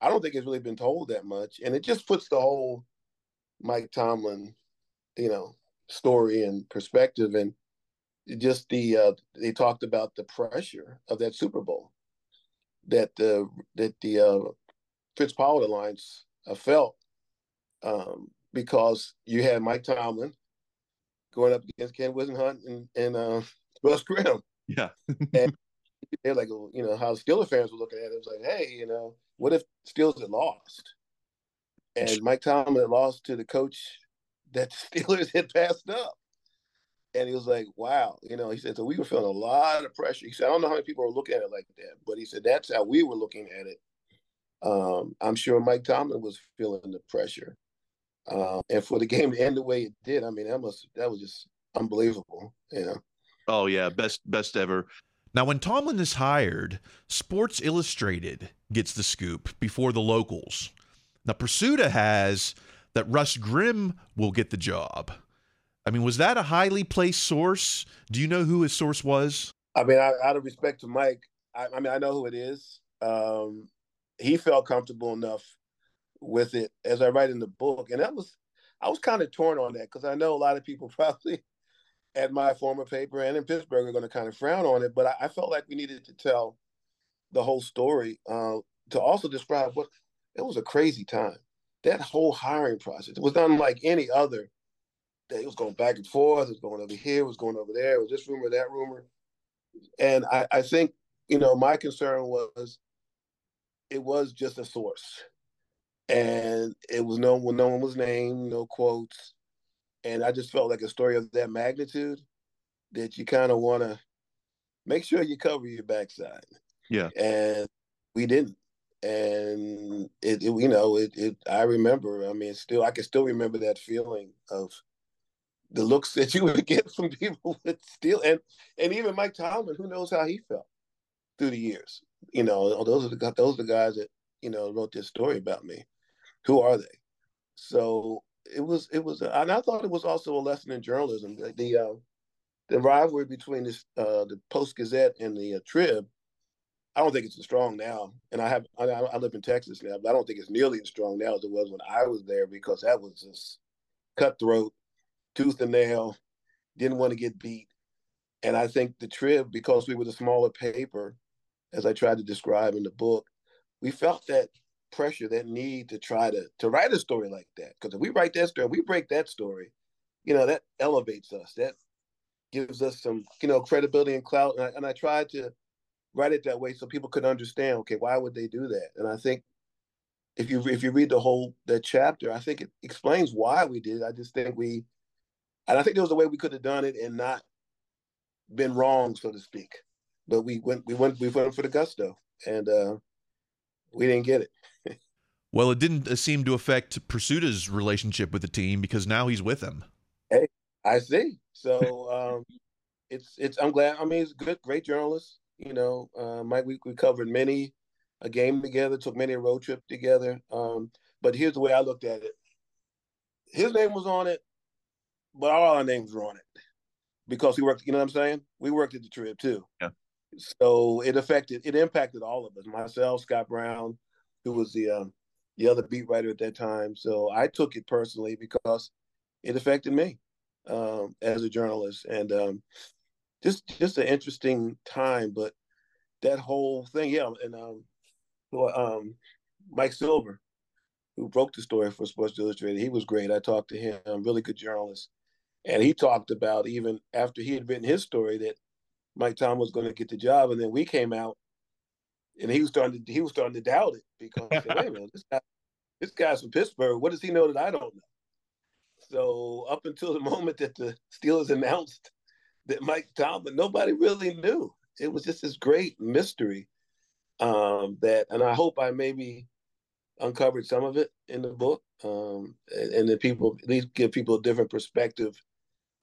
I don't think it's really been told that much, and it just puts the whole Mike Tomlin, you know, story and perspective, and just the uh, they talked about the pressure of that Super Bowl that the that the uh, Fritz Pollard Alliance uh, felt um, because you had Mike Tomlin going up against Ken Whisenhunt and and uh, Russ Grimm. Yeah, and they're like, you know, how Steelers fans were looking at it. It was like, hey, you know, what if Steelers had lost? And Mike Tomlin had lost to the coach that the Steelers had passed up. And he was like, wow, you know, he said, so we were feeling a lot of pressure. He said, I don't know how many people were looking at it like that, but he said, that's how we were looking at it. Um, I'm sure Mike Tomlin was feeling the pressure. Uh, and for the game to end the way it did, I mean, that must that was just unbelievable, you know. Oh yeah, best best ever. Now, when Tomlin is hired, Sports Illustrated gets the scoop before the locals. Now, Prisuta has that Russ Grimm will get the job. I mean, was that a highly placed source? Do you know who his source was? I mean, I, out of respect to Mike, I, I mean, I know who it is. Um, he felt comfortable enough with it, as I write in the book, and that was I was kind of torn on that because I know a lot of people probably at my former paper and in Pittsburgh are going to kind of frown on it, but I, I felt like we needed to tell the whole story uh, to also describe what it was a crazy time. That whole hiring process it was unlike any other. That it was going back and forth. It was going over here. It was going over there. It was this rumor, that rumor, and I, I think you know my concern was it was just a source, and it was no one, no one was named, no quotes, and I just felt like a story of that magnitude that you kind of want to make sure you cover your backside. Yeah. And we didn't. And it, it you know, it, it, I remember, I mean, still, I can still remember that feeling of the looks that you would get from people with steel and, and even Mike Tomlin, who knows how he felt through the years, you know, those are the, those are the guys that, you know, wrote this story about me. Who are they? So it was it was and I thought it was also a lesson in journalism. The the, uh, the rivalry between this uh, the Post Gazette and the uh, Trib, I don't think it's as strong now. And I have I, I, live in Texas now, but I don't think it's nearly as strong now as it was when I was there because that was just cutthroat, tooth and nail, didn't want to get beat. And I think the Trib, because we were the smaller paper, as I tried to describe in the book, we felt that pressure, that need to try to to write a story like that. Because if we write that story, we break that story, you know, that elevates us. That gives us some, you know, credibility and clout. And I, and I tried to write it that way so people could understand. Okay, why would they do that? And I think if you if you read the whole that chapter, I think it explains why we did. I just think we, and I think there was a way we could have done it and not been wrong, so to speak. But we went we went we went for the gusto, and uh, we didn't get it. well, it didn't uh, seem to affect Prisuta's relationship with the team because now he's with them. Hey, I see. So um, it's it's. I'm glad. I mean, he's a good, great journalist. You know, uh, Mike. We we covered many a game together, took many a road Trib together. Um, but here's the way I looked at it. His name was on it, but all our names were on it because we worked. You know what I'm saying? We worked at the trip too. Yeah. So it affected, it impacted all of us. Myself, Scott Brown, who was the um, the other beat writer at that time. So I took it personally because it affected me um, as a journalist, and um, just just an interesting time. But that whole thing, yeah, and um, um, Mike Silver, who broke the story for Sports Illustrated, he was great. I talked to him, really good journalist, and he talked about even after he had written his story that Mike Tom was going to get the job, and then we came out, and he was starting to he was starting to doubt it because wait a this guy, this guy's from Pittsburgh. What does he know that I don't know? So up until the moment that the Steelers announced that Mike Tom, Tomlin, nobody really knew. It was just this great mystery um, that, and I hope I maybe uncovered some of it in the book, um, and, and then people at least give people a different perspective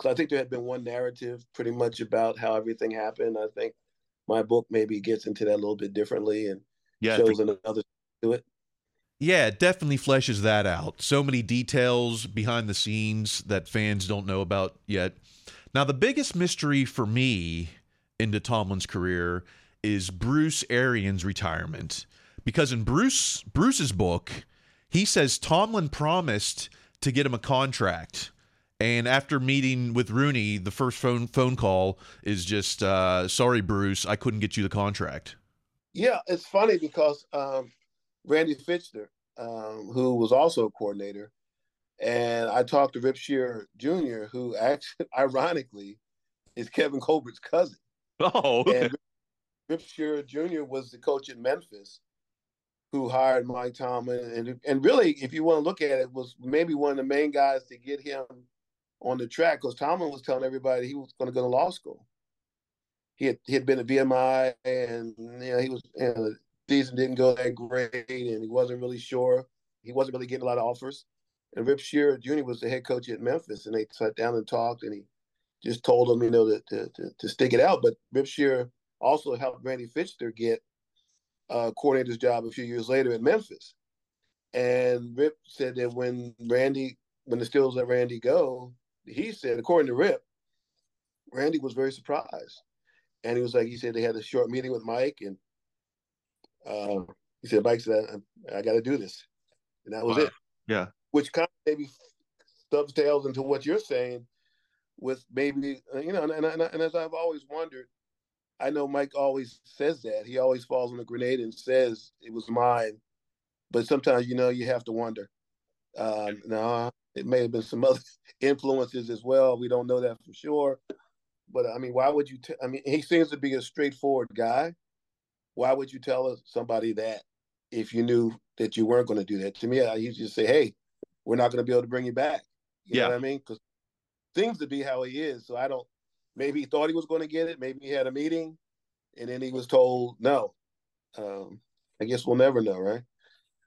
because I think there had been one narrative pretty much about how everything happened. I think my book maybe gets into that a little bit differently and Yeah, shows another to it. Yeah, it definitely fleshes that out. So many details behind the scenes that fans don't know about yet. Now, the biggest mystery for me into Tomlin's career is Bruce Arians' retirement. Because in Bruce Bruce's book, he says Tomlin promised to get him a contract. And after meeting with Rooney, the first phone phone call is just, uh, "Sorry, Bruce, I couldn't get you the contract." Yeah, it's funny because um, Randy Fichtner, um, who was also a coordinator, and I talked to Rip Scherer Jr., who actually, ironically, is Kevin Colbert's cousin. Oh, okay. And Rip Scherer Jr. was the coach in Memphis, who hired Mike Tomlin, and and really, if you want to look at it, was maybe one of the main guys to get him on the track because Tomlin was telling everybody he was going to go to law school. He had he had been at VMI, and you know he was you know, season didn't go that great, and he wasn't really sure. He wasn't really getting a lot of offers. And Rip Scherer Jr. was the head coach at Memphis, and they sat down and talked, and he just told him, you know, to to, to, to stick it out. But Rip Scherer also helped Randy Fichtner get uh, coordinator's job a few years later at Memphis. And Rip said that when Randy, when the Steelers let Randy go, he said, according to Rip, Randy was very surprised. And he was like, he said they had a short meeting with Mike, and uh, he said, Mike said, I, I got to do this. And that was Wow. it. Yeah. Which kind of maybe dovetails into what you're saying with maybe, you know, and, and, and as I've always wondered, I know Mike always says that. He always falls on the grenade and says it was mine. But sometimes, you know, you have to wonder. Um, now, it may have been some other influences as well. We don't know that for sure. But I mean, why would you? T- I mean, he seems to be a straightforward guy. Why would you tell somebody that if you knew that you weren't going to do that? To me, I used to just say, "Hey, we're not going to be able to bring you back." You Yeah. know what I mean? Because seems to be how he is. So I don't. Maybe he thought he was going to get it. Maybe he had a meeting, and then he was told no. Um, I guess we'll never know, right?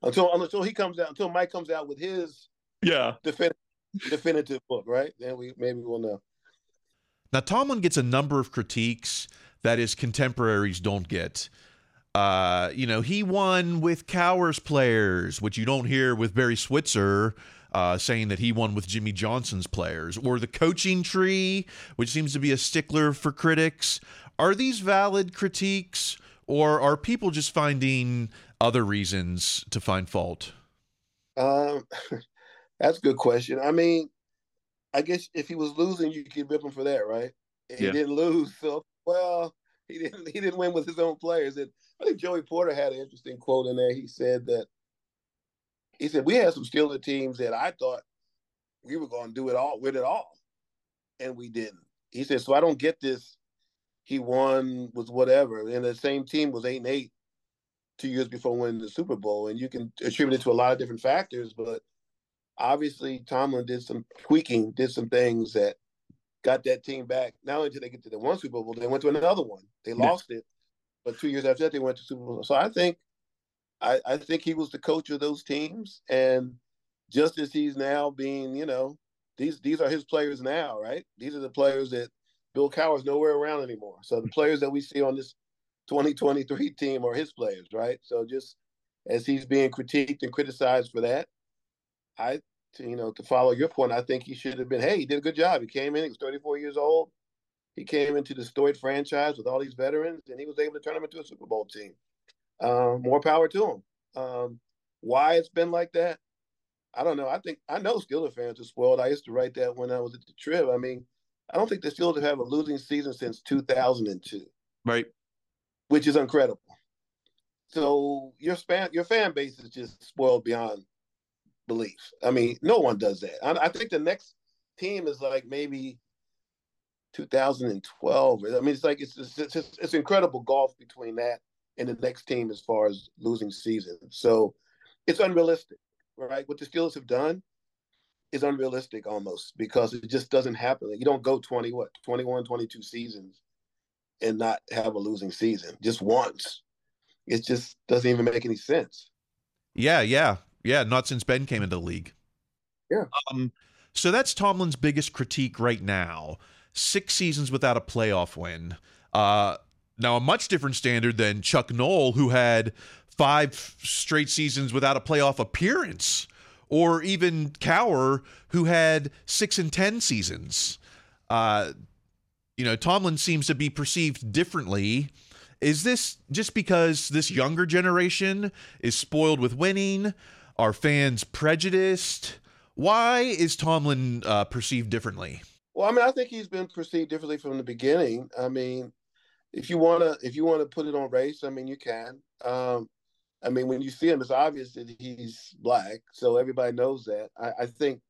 Until until he comes out, until Mike comes out with his Yeah. definitive, definitive book, right? Then we maybe we'll know. Now, Tomlin gets a number of critiques that his contemporaries don't get. Uh, you know, he won with Cowher's players, which you don't hear with Barry Switzer uh, saying that he won with Jimmy Johnson's players, or the coaching tree, which seems to be a stickler for critics. Are these valid critiques, or are people just finding other reasons to find fault? Um, that's a good question. I mean, I guess if he was losing, you could rip him for that, right? Yeah. He didn't lose, so well, he didn't. He didn't win with his own players. And I think Joey Porter had an interesting quote in there. He said that he said we had some Steeler teams that I thought we were going to do it all with it all, and we didn't. He said, so I don't get this. He won with whatever, and the same team was eight and eight two years before winning the Super Bowl, and you can attribute it to a lot of different factors, but obviously Tomlin did some tweaking, did some things that got that team back. Not only did they get to the one Super Bowl, they went to another one. They Yeah. lost it, but two years after that, they went to Super Bowl. So I think, I, I think he was the coach of those teams, and just as he's now being, you know, these these are his players now, right? These are the players that Bill Cowher's nowhere around anymore. So the players that we see on this 2023 team are his players, right? So just as he's being critiqued and criticized for that, I, to, you know, to follow your point, I think he should have been. Hey, he did a good job. He came in. He was 34 years old. He came into the storied franchise with all these veterans, and he was able to turn them into a Super Bowl team. Um, more power to him. Um, why it's been like that, I don't know. I think I know Steeler fans are spoiled. I used to write that when I was at the Trib. I mean, I don't think the Steelers have had a losing season since 2002 Right. which is incredible. So your fan your fan base is just spoiled beyond belief. I mean, no one does that. I, I think the next team is like maybe 2012. I mean, it's like it's it's, it's it's incredible golf between that and the next team as far as losing season. So it's unrealistic, right? What the Steelers have done is unrealistic almost because it just doesn't happen. You don't go 20 what 21, 22 seasons and not have a losing season just once. It just doesn't even make any sense. Yeah, yeah, yeah. Not since Ben came into the league. Yeah. Um, So that's Tomlin's biggest critique right now. Six seasons without a playoff win. Uh, now, a much different standard than Chuck Noll, who had five straight seasons without a playoff appearance, or even Cowher, who had six and 10 seasons. Uh, you know, Tomlin seems to be perceived differently. Is this just because this younger generation is spoiled with winning? Are fans prejudiced? Why is Tomlin uh, perceived differently? Well, I mean, I think he's been perceived differently from the beginning. I mean, if you wanna if you wanna put it on race, I mean, you can. Um, I mean, when you see him, it's obvious that he's black, so everybody knows that. I, I think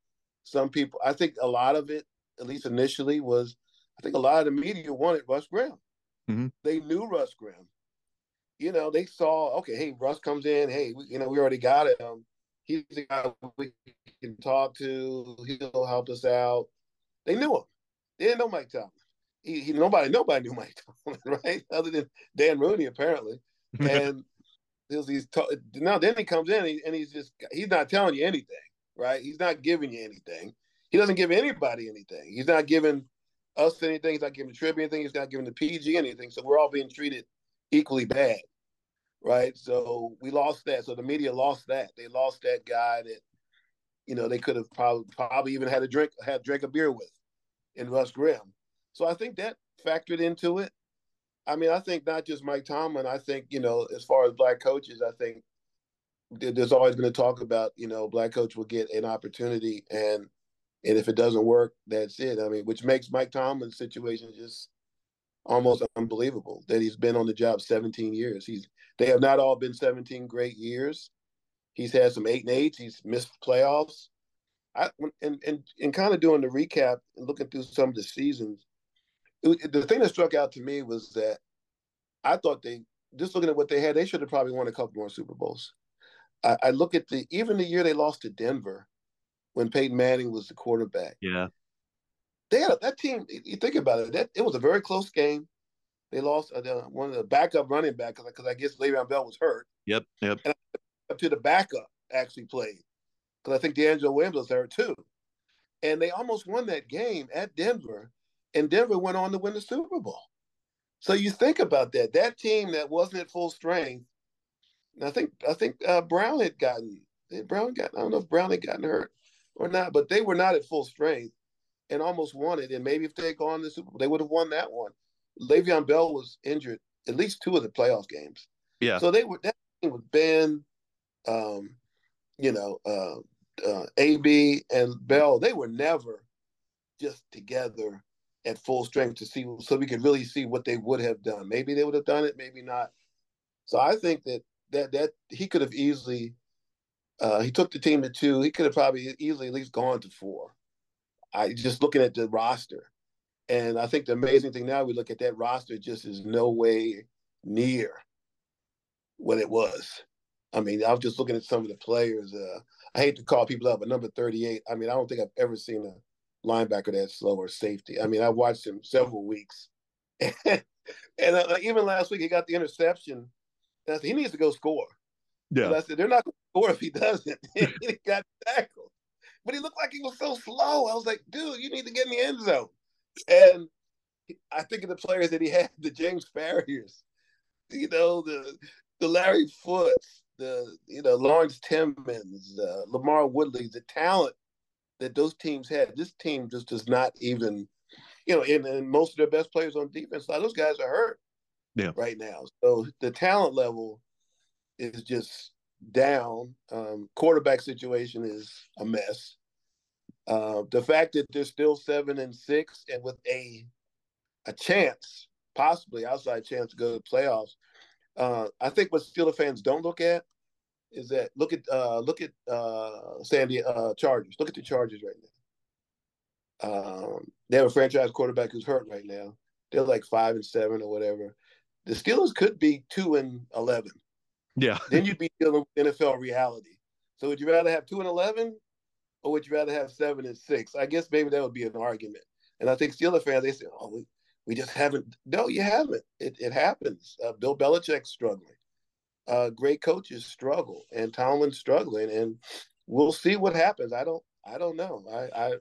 some people, I think a lot of it, at least initially, was I think a lot of the media wanted Russ Grimm. Mhm. They knew Russ Grimm. You know, they saw, okay, hey, Russ comes in. Hey, we, you know, we already got him. He's the guy we can talk to. He'll help us out. They knew him. They didn't know Mike Tomlin. He, he nobody nobody knew Mike Tomlin, right? Other than Dan Rooney, apparently. And he's, he's now then he comes in and, he, and he's just he's not telling you anything, right? He's not giving you anything. He doesn't give anybody anything. He's not giving us anything. He's not giving the Tribune anything. He's not giving the PG anything. So we're all being treated equally bad, right? So we lost that. So the media lost that. They lost that guy that you know they could have probably probably even had a drink had drank a beer with in Russ Grimm. So I think that factored into it. I mean, I think not just Mike Tomlin. I think you know, as far as black coaches, I think there's always been a talk about you know, black coach will get an opportunity, and and if it doesn't work, that's it. I mean, which makes Mike Tomlin's situation just almost unbelievable that he's been on the job 17 years. He's they have not all been 17 great years. He's had some eight and eights. He's missed playoffs. I and and and kind of doing the recap and looking through some of the seasons. it- the thing that struck out to me was that I thought they just looking at what they had, they should have probably won a couple more Super Bowls. I, I look at the even the year they lost to Denver when Peyton Manning was the quarterback. Yeah. They had a, that team. You think about it, that it was a very close game. They lost uh, the, one of the backup running back because I guess Le'Veon Bell was hurt. Yep. Yep. Up to the backup actually played because I think DeAngelo Williams was hurt too, and they almost won that game at Denver, and Denver went on to win the Super Bowl. So you think about that. That team that wasn't at full strength. and I think I think uh, Brown had gotten Brown got I don't know if Brown had gotten hurt or not, but they were not at full strength and almost won it. And maybe if they had gone to the Super Bowl, they would have won that one. Le'Veon Bell was injured at least two of the playoff games. Yeah. So they were that team with Ben, um, you know, uh, uh, AB and Bell. They were never just together at full strength to see, so we could really see what they would have done. Maybe they would have done it, maybe not. So I think that that that he could have easily. Uh, he took the team to two. He could have probably easily at least gone to four. I just looking at the roster, and I think the amazing thing now we look at that roster just is no way near what it was. I mean, I was just looking at some of the players. Uh, I hate to call people up, but number 38, I mean, I don't think I've ever seen a linebacker that slow or safety. I mean, I watched him several weeks. And, uh, even last week, he got the interception. And I said, he needs to go score. Yeah. And I said, they're not going to score if he doesn't. he got tackled. But he looked like he was so slow. I was like, dude, you need to get in the end zone. And I think of the players that he had, the James Farriors, you know, the the Larry Footes, the you know Lawrence Timmons, uh, LaMarr Woodley, the talent that those teams had. This team just does not even, you know, and, and most of their best players on defense, a lot of those guys are hurt Yeah. right now. So the talent level is just down. Um, quarterback situation is a mess. Uh, the fact that they're still seven and six and with a a chance, possibly outside chance to go to the playoffs. Uh, I think what Steeler fans don't look at is that look at uh, look at uh, Sandy uh, Chargers. Look at the Chargers right now. Um, they have a franchise quarterback who's hurt right now. They're like five and seven or whatever. The Steelers could be two and eleven. Yeah. Then you'd be dealing with NFL reality. So would you rather have two and eleven, or would you rather have seven and six? I guess maybe that would be an argument. And I think Steeler fans they say, "Oh, we, we just haven't." No, you haven't. It it happens. Uh, Bill Belichick's struggling. Uh, great coaches struggle, and Tomlin's struggling, and we'll see what happens. I don't I don't know. I I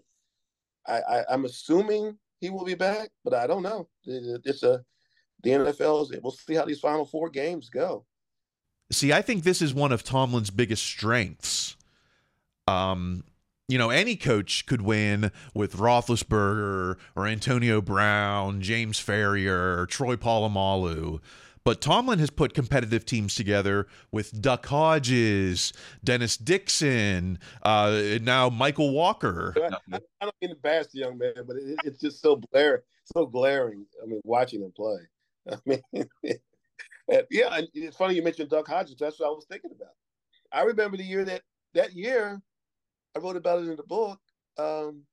I, I I'm assuming he will be back, but I don't know. It- It's a the NFL's. We'll see how these final four games go. See, I think this is one of Tomlin's biggest strengths. Um, you know, any coach could win with Roethlisberger or Antonio Brown, James Farrior, Troy Polamalu. But Tomlin has put competitive teams together with Duck Hodges, Dennis Dixon, uh, and now Mykal Walker. I, I, I don't mean to bash the young man, but it, it's just so glare, so glaring. I mean, watching him play. I mean, yeah, and it's funny you mentioned Duck Hodges. That's what I was thinking about. I remember the year that that year, I wrote about it in the book. Um,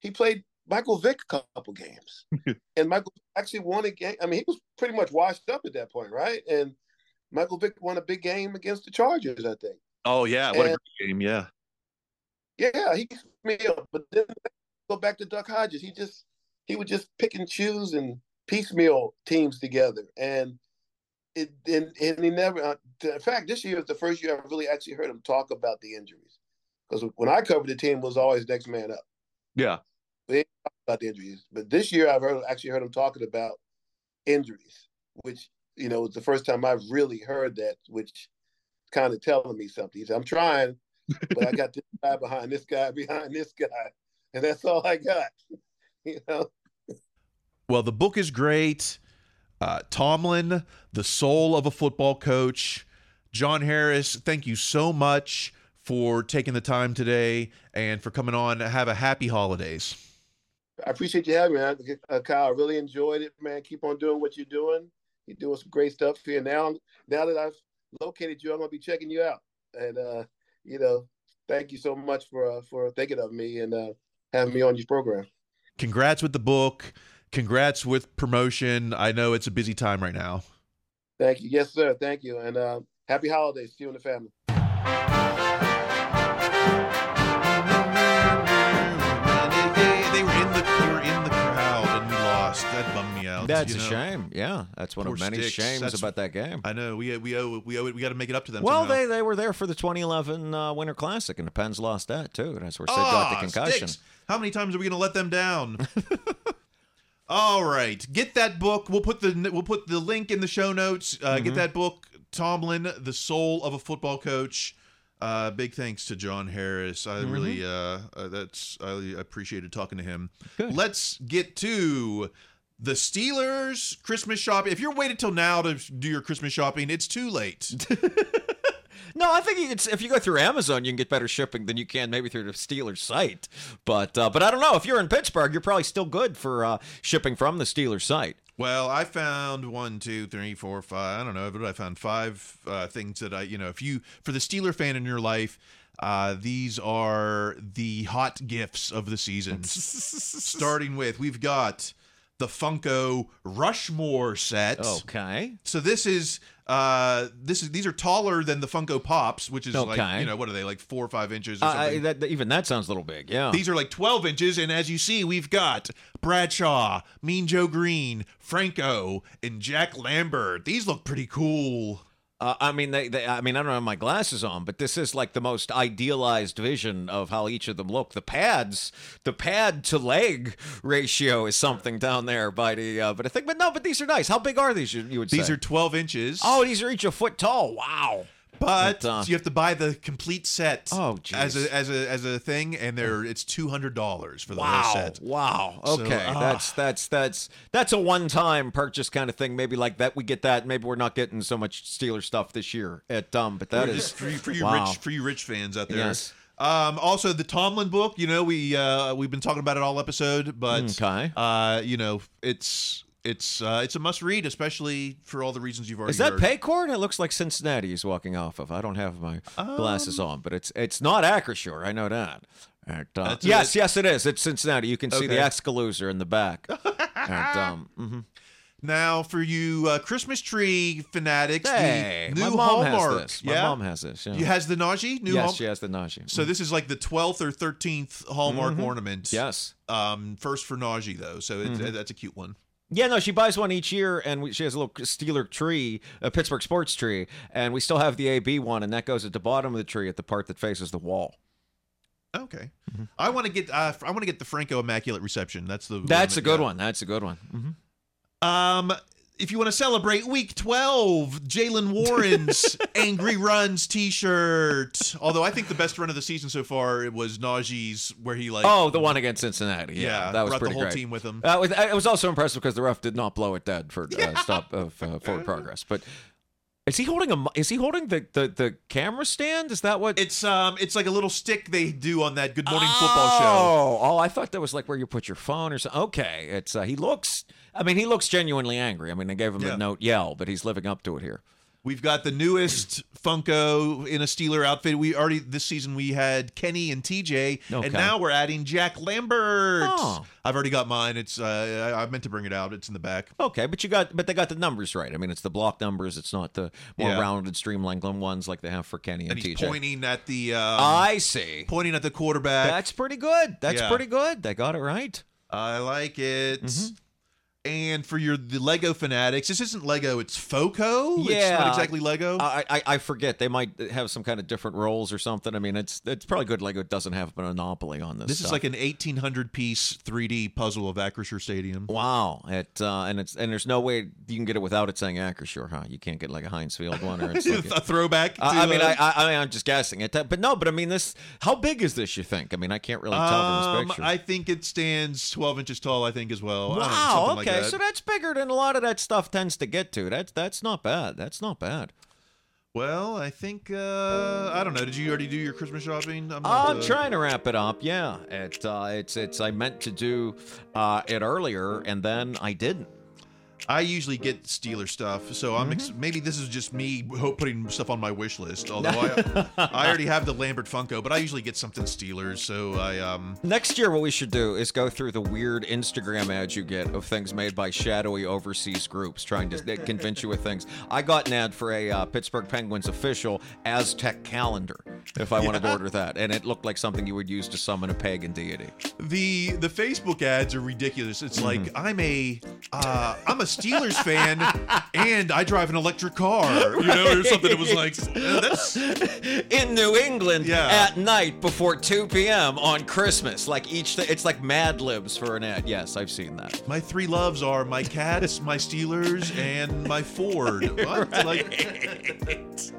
he played Michael Vick a couple games, and Michael actually won a game. I mean, he was pretty much washed up at that point, right? And Michael Vick won a big game against the Chargers, I think. Oh yeah, what a great game. Yeah. Yeah, he me up, but then go back to Duck Hodges. He just he would just pick and choose and piecemeal teams together, and it and, and he never. Uh, in fact, this year is the first year I really actually heard him talk about the injuries, because when I covered the team, it was always next man up Yeah. about the injuries. But this year, I've heard, actually heard him talking about injuries, which you know was the first time I've really heard that, which kind of telling me something. He said, "I'm trying, but I got this guy behind this guy behind this guy, and that's all I got." you know, Well, the book is great. Uh, Tomlin, the soul of a football coach. John Harris, thank you so much for taking the time today and for coming on. Have a happy holidays. I appreciate you having me. Uh, Kyle. I really enjoyed it, man. Keep on doing what you're doing. You're doing some great stuff here. Now, now that I've located you, I'm gonna be checking you out, and uh, you know, thank you so much for uh, for thinking of me and uh, having me on your program. Congrats with the book. Congrats with promotion. I know it's a busy time right now. Thank you. Yes, sir. Thank you. And uh, happy holidays to you and the family. That's a know? shame. Yeah, that's one Poor of many Sticks. shames That's- about that game. I know. We we owe we owe it. We got to make it up to them. Well, somehow. they, they were there for the 2011 uh, Winter Classic, and the Pens lost that too. That's where Sid got the Ah, concussion. Sticks. How many times are we going to let them down? All right, get that book. We'll put the we'll put the link in the show notes. Uh, Get Mhm. that book, Tomlin, the soul of a football coach. Uh, big thanks to John Harris. I Mhm. really uh, uh, that's I appreciated talking to him. Let's get to the Steelers Christmas shopping. If you're waiting till now to do your Christmas shopping, it's too late. No, I think it's if you go through Amazon, you can get better shipping than you can maybe through the Steelers site. But uh, but I don't know if you're in Pittsburgh, you're probably still good for uh, shipping from the Steelers site. Well, I found one, two, three, four, five. I don't know, but I found five uh, things that I, you know, if you, for the Steeler fan in your life, uh, these are the hot gifts of the season. Starting with, we've got the Funko Rushmore set. Okay. So this is uh this is these are taller than the Funko Pops, which is like you know what are they like four or five inches or Uh, something. I- that, even that sounds a little big. Yeah. These are like 12 inches, and as you see, we've got Bradshaw, Mean Joe Greene, Franco, and Jack Lambert. These look pretty cool. Uh, I mean, they, they. I mean, I don't have my glasses on, but this is like the most idealized vision of how each of them look. The pads, the pad to leg ratio is something down there by the. Uh, but I think, but no, but these are nice. How big are these? You, you would These say? are 12 inches. Oh, these are each a foot tall. Wow. But But, uh, you have to buy the complete set Oh, as a as a as a thing, and they're it's two hundred dollars for the Wow! whole set. Wow! So, Okay, ah. that's that's that's that's a one-time purchase kind of thing. Maybe like that, we get that. Maybe we're not getting so much Steeler stuff this year at um, but that is For- for you, for you wow. rich for you rich fans out there. Yes. Um, also, the Tomlin book. You know, we uh, we've been talking about it all episode, but Okay. uh, you know, it's it's uh, it's a must read, especially for all the reasons you've already. Is that heard. It looks like Cincinnati is walking off of. I don't have my glasses Um, on, but it's it's not Acrisure. I know that. And, uh, yes, yes, it is. It's Cincinnati. You can see the Okay. Excalibur in the back. and, um, mhm. Now, for you uh, Christmas tree fanatics, Hey, the my new mom Hallmark. has this. My yeah, mom has this. Yeah. You has the Najee new yes, Hall- she has the Najee. So this is like the twelfth or thirteenth Hallmark Mhm. ornament. Yes. Um, first for Najee though, so it's, Mhm. that's a cute one. Yeah, no, she buys one each year, and we, she has a little Steeler tree, a Pittsburgh sports tree, and we still have the AB one, and that goes at the bottom of the tree at the part that faces the wall. Okay. I want to get uh, I want to get the Franco Immaculate Reception. That's the That's a that- good yeah. one. That's a good one. Mhm. Um, if you want to celebrate Week 12, Jaylen Warren's Angry Runs T-shirt. Although I think the best run of the season so far it was Najee's, where he like oh, the one against Cincinnati. Yeah, Yeah, that was brought the whole great. team with him. Uh, it was also impressive because the ref did not blow it dead for uh, stop of uh, forward progress. But is he holding a? Is he holding the, the, the camera stand? Is that what? It's um, it's like a little stick they do on that Good Morning Football show. Oh, oh, I thought that was like where you put your phone or something. Okay, it's uh, he looks. I mean, he looks genuinely angry. I mean, they gave him Yeah. the note yell, but he's living up to it here. We've got the newest Funko in a Steeler outfit. We already this season we had Kenny and TJ, Okay. and now we're adding Jack Lambert. Oh. I've already got mine. It's uh, I I meant to bring it out. It's in the back. Okay, but you got, but they got the numbers right. I mean, it's the block numbers. It's not the more Yeah. rounded, streamlined ones like they have for Kenny and, And he's TJ. pointing at the. Um, I see. pointing at the quarterback. That's pretty good. That's Yeah. pretty good. They got it right. I like it. Mm-hmm. And for your the Lego fanatics, this isn't Lego. It's Foco. it's Yeah. not exactly Lego. I, I I forget. They might have some kind of different roles or something. I mean, it's it's probably good. Lego doesn't have a monopoly on this. this is like an 1800 piece 3D puzzle of Acrisure Stadium. Wow, it uh, and it's and there's no way you can get it without it saying Acrisure, huh? You can't get like a Heinz Field one or it's like a throwback. To, I, I mean, uh, I, I, I mean, I'm just guessing it, but no, but I mean, this. How big is this? You think? I mean, I can't really tell from um, this picture. I think it stands 12 inches tall. I think as well. I don't know, wow. something like okay, that. so that's bigger than a lot of that stuff tends to get to. That's that's not bad. That's not bad. Well, I think uh, I don't know. Did you already do your Christmas shopping? I'm, not, I'm uh, trying to wrap it up. Yeah, it uh, it's it's. I meant to do uh, it earlier, and then I didn't. I usually get Steeler stuff, so I'm Mm-hmm. ex- maybe this is just me ho- putting stuff on my wish list. Although I, I already have the Lambert Funko, but I usually get something Steelers. So I um Next year, what we should do is go through the weird Instagram ads you get of things made by shadowy overseas groups trying to convince you with things. I got an ad for a uh, Pittsburgh Penguins official Aztec calendar if I wanted to order that, and it looked like something you would use to summon a pagan deity. the the Facebook ads are ridiculous. It's like Mm-hmm. I'm a uh, I'm a Steelers fan and I drive an electric car, you know, or something. It was like uh, that's in New England Yeah. at night before 2 p.m. on Christmas. Like each, th- it's like Mad Libs for an ad. Yes, I've seen that. my three loves are my cats, my Steelers, and my Ford. What? Like,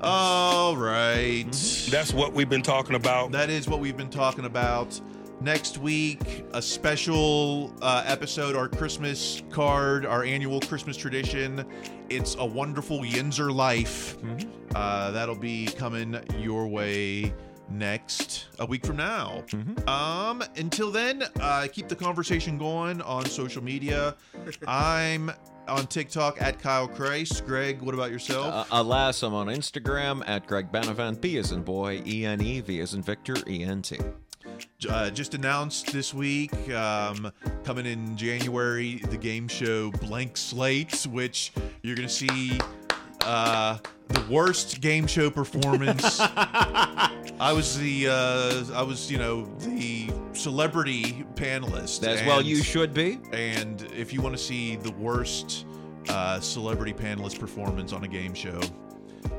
all right. That's what we've been talking about. That is what we've been talking about. Next week, a special uh, episode, our Christmas card, our annual Christmas tradition. It's a wonderful Yinzer life. Uh, that'll be coming your way next a week from now. Um, until then, uh, keep the conversation going on social media. I'm on TikTok at Kyle Chrise. Greg, what about yourself? Uh, alas, I'm on Instagram at Greg Benevent. B as in boy, E N E, V as in Victor, E N T. uh, just announced this week, um, coming in January, the game show Blank Slate, which you're going to see uh, the worst game show performance. I was the, uh, I was, you know, the celebrity panelist. As well, you should be. And if you want to see the worst uh, celebrity panelist performance on a game show,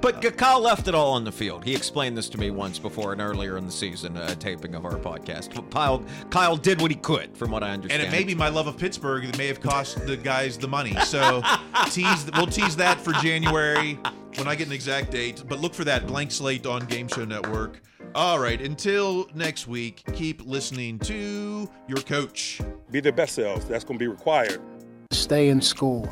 But G- Kyle left it all on the field. He explained this to me once before and earlier in the season, uh, taping of our podcast. But Kyle, Kyle did what he could, from what I understand. And it may be my love of Pittsburgh that may have cost the guys the money. So tease, we'll tease that for January when I get an exact date. But look for that blank slate on Game Show Network. All right, until next week, keep listening to your coach. Be their best selves. That's going to be required. Stay in school.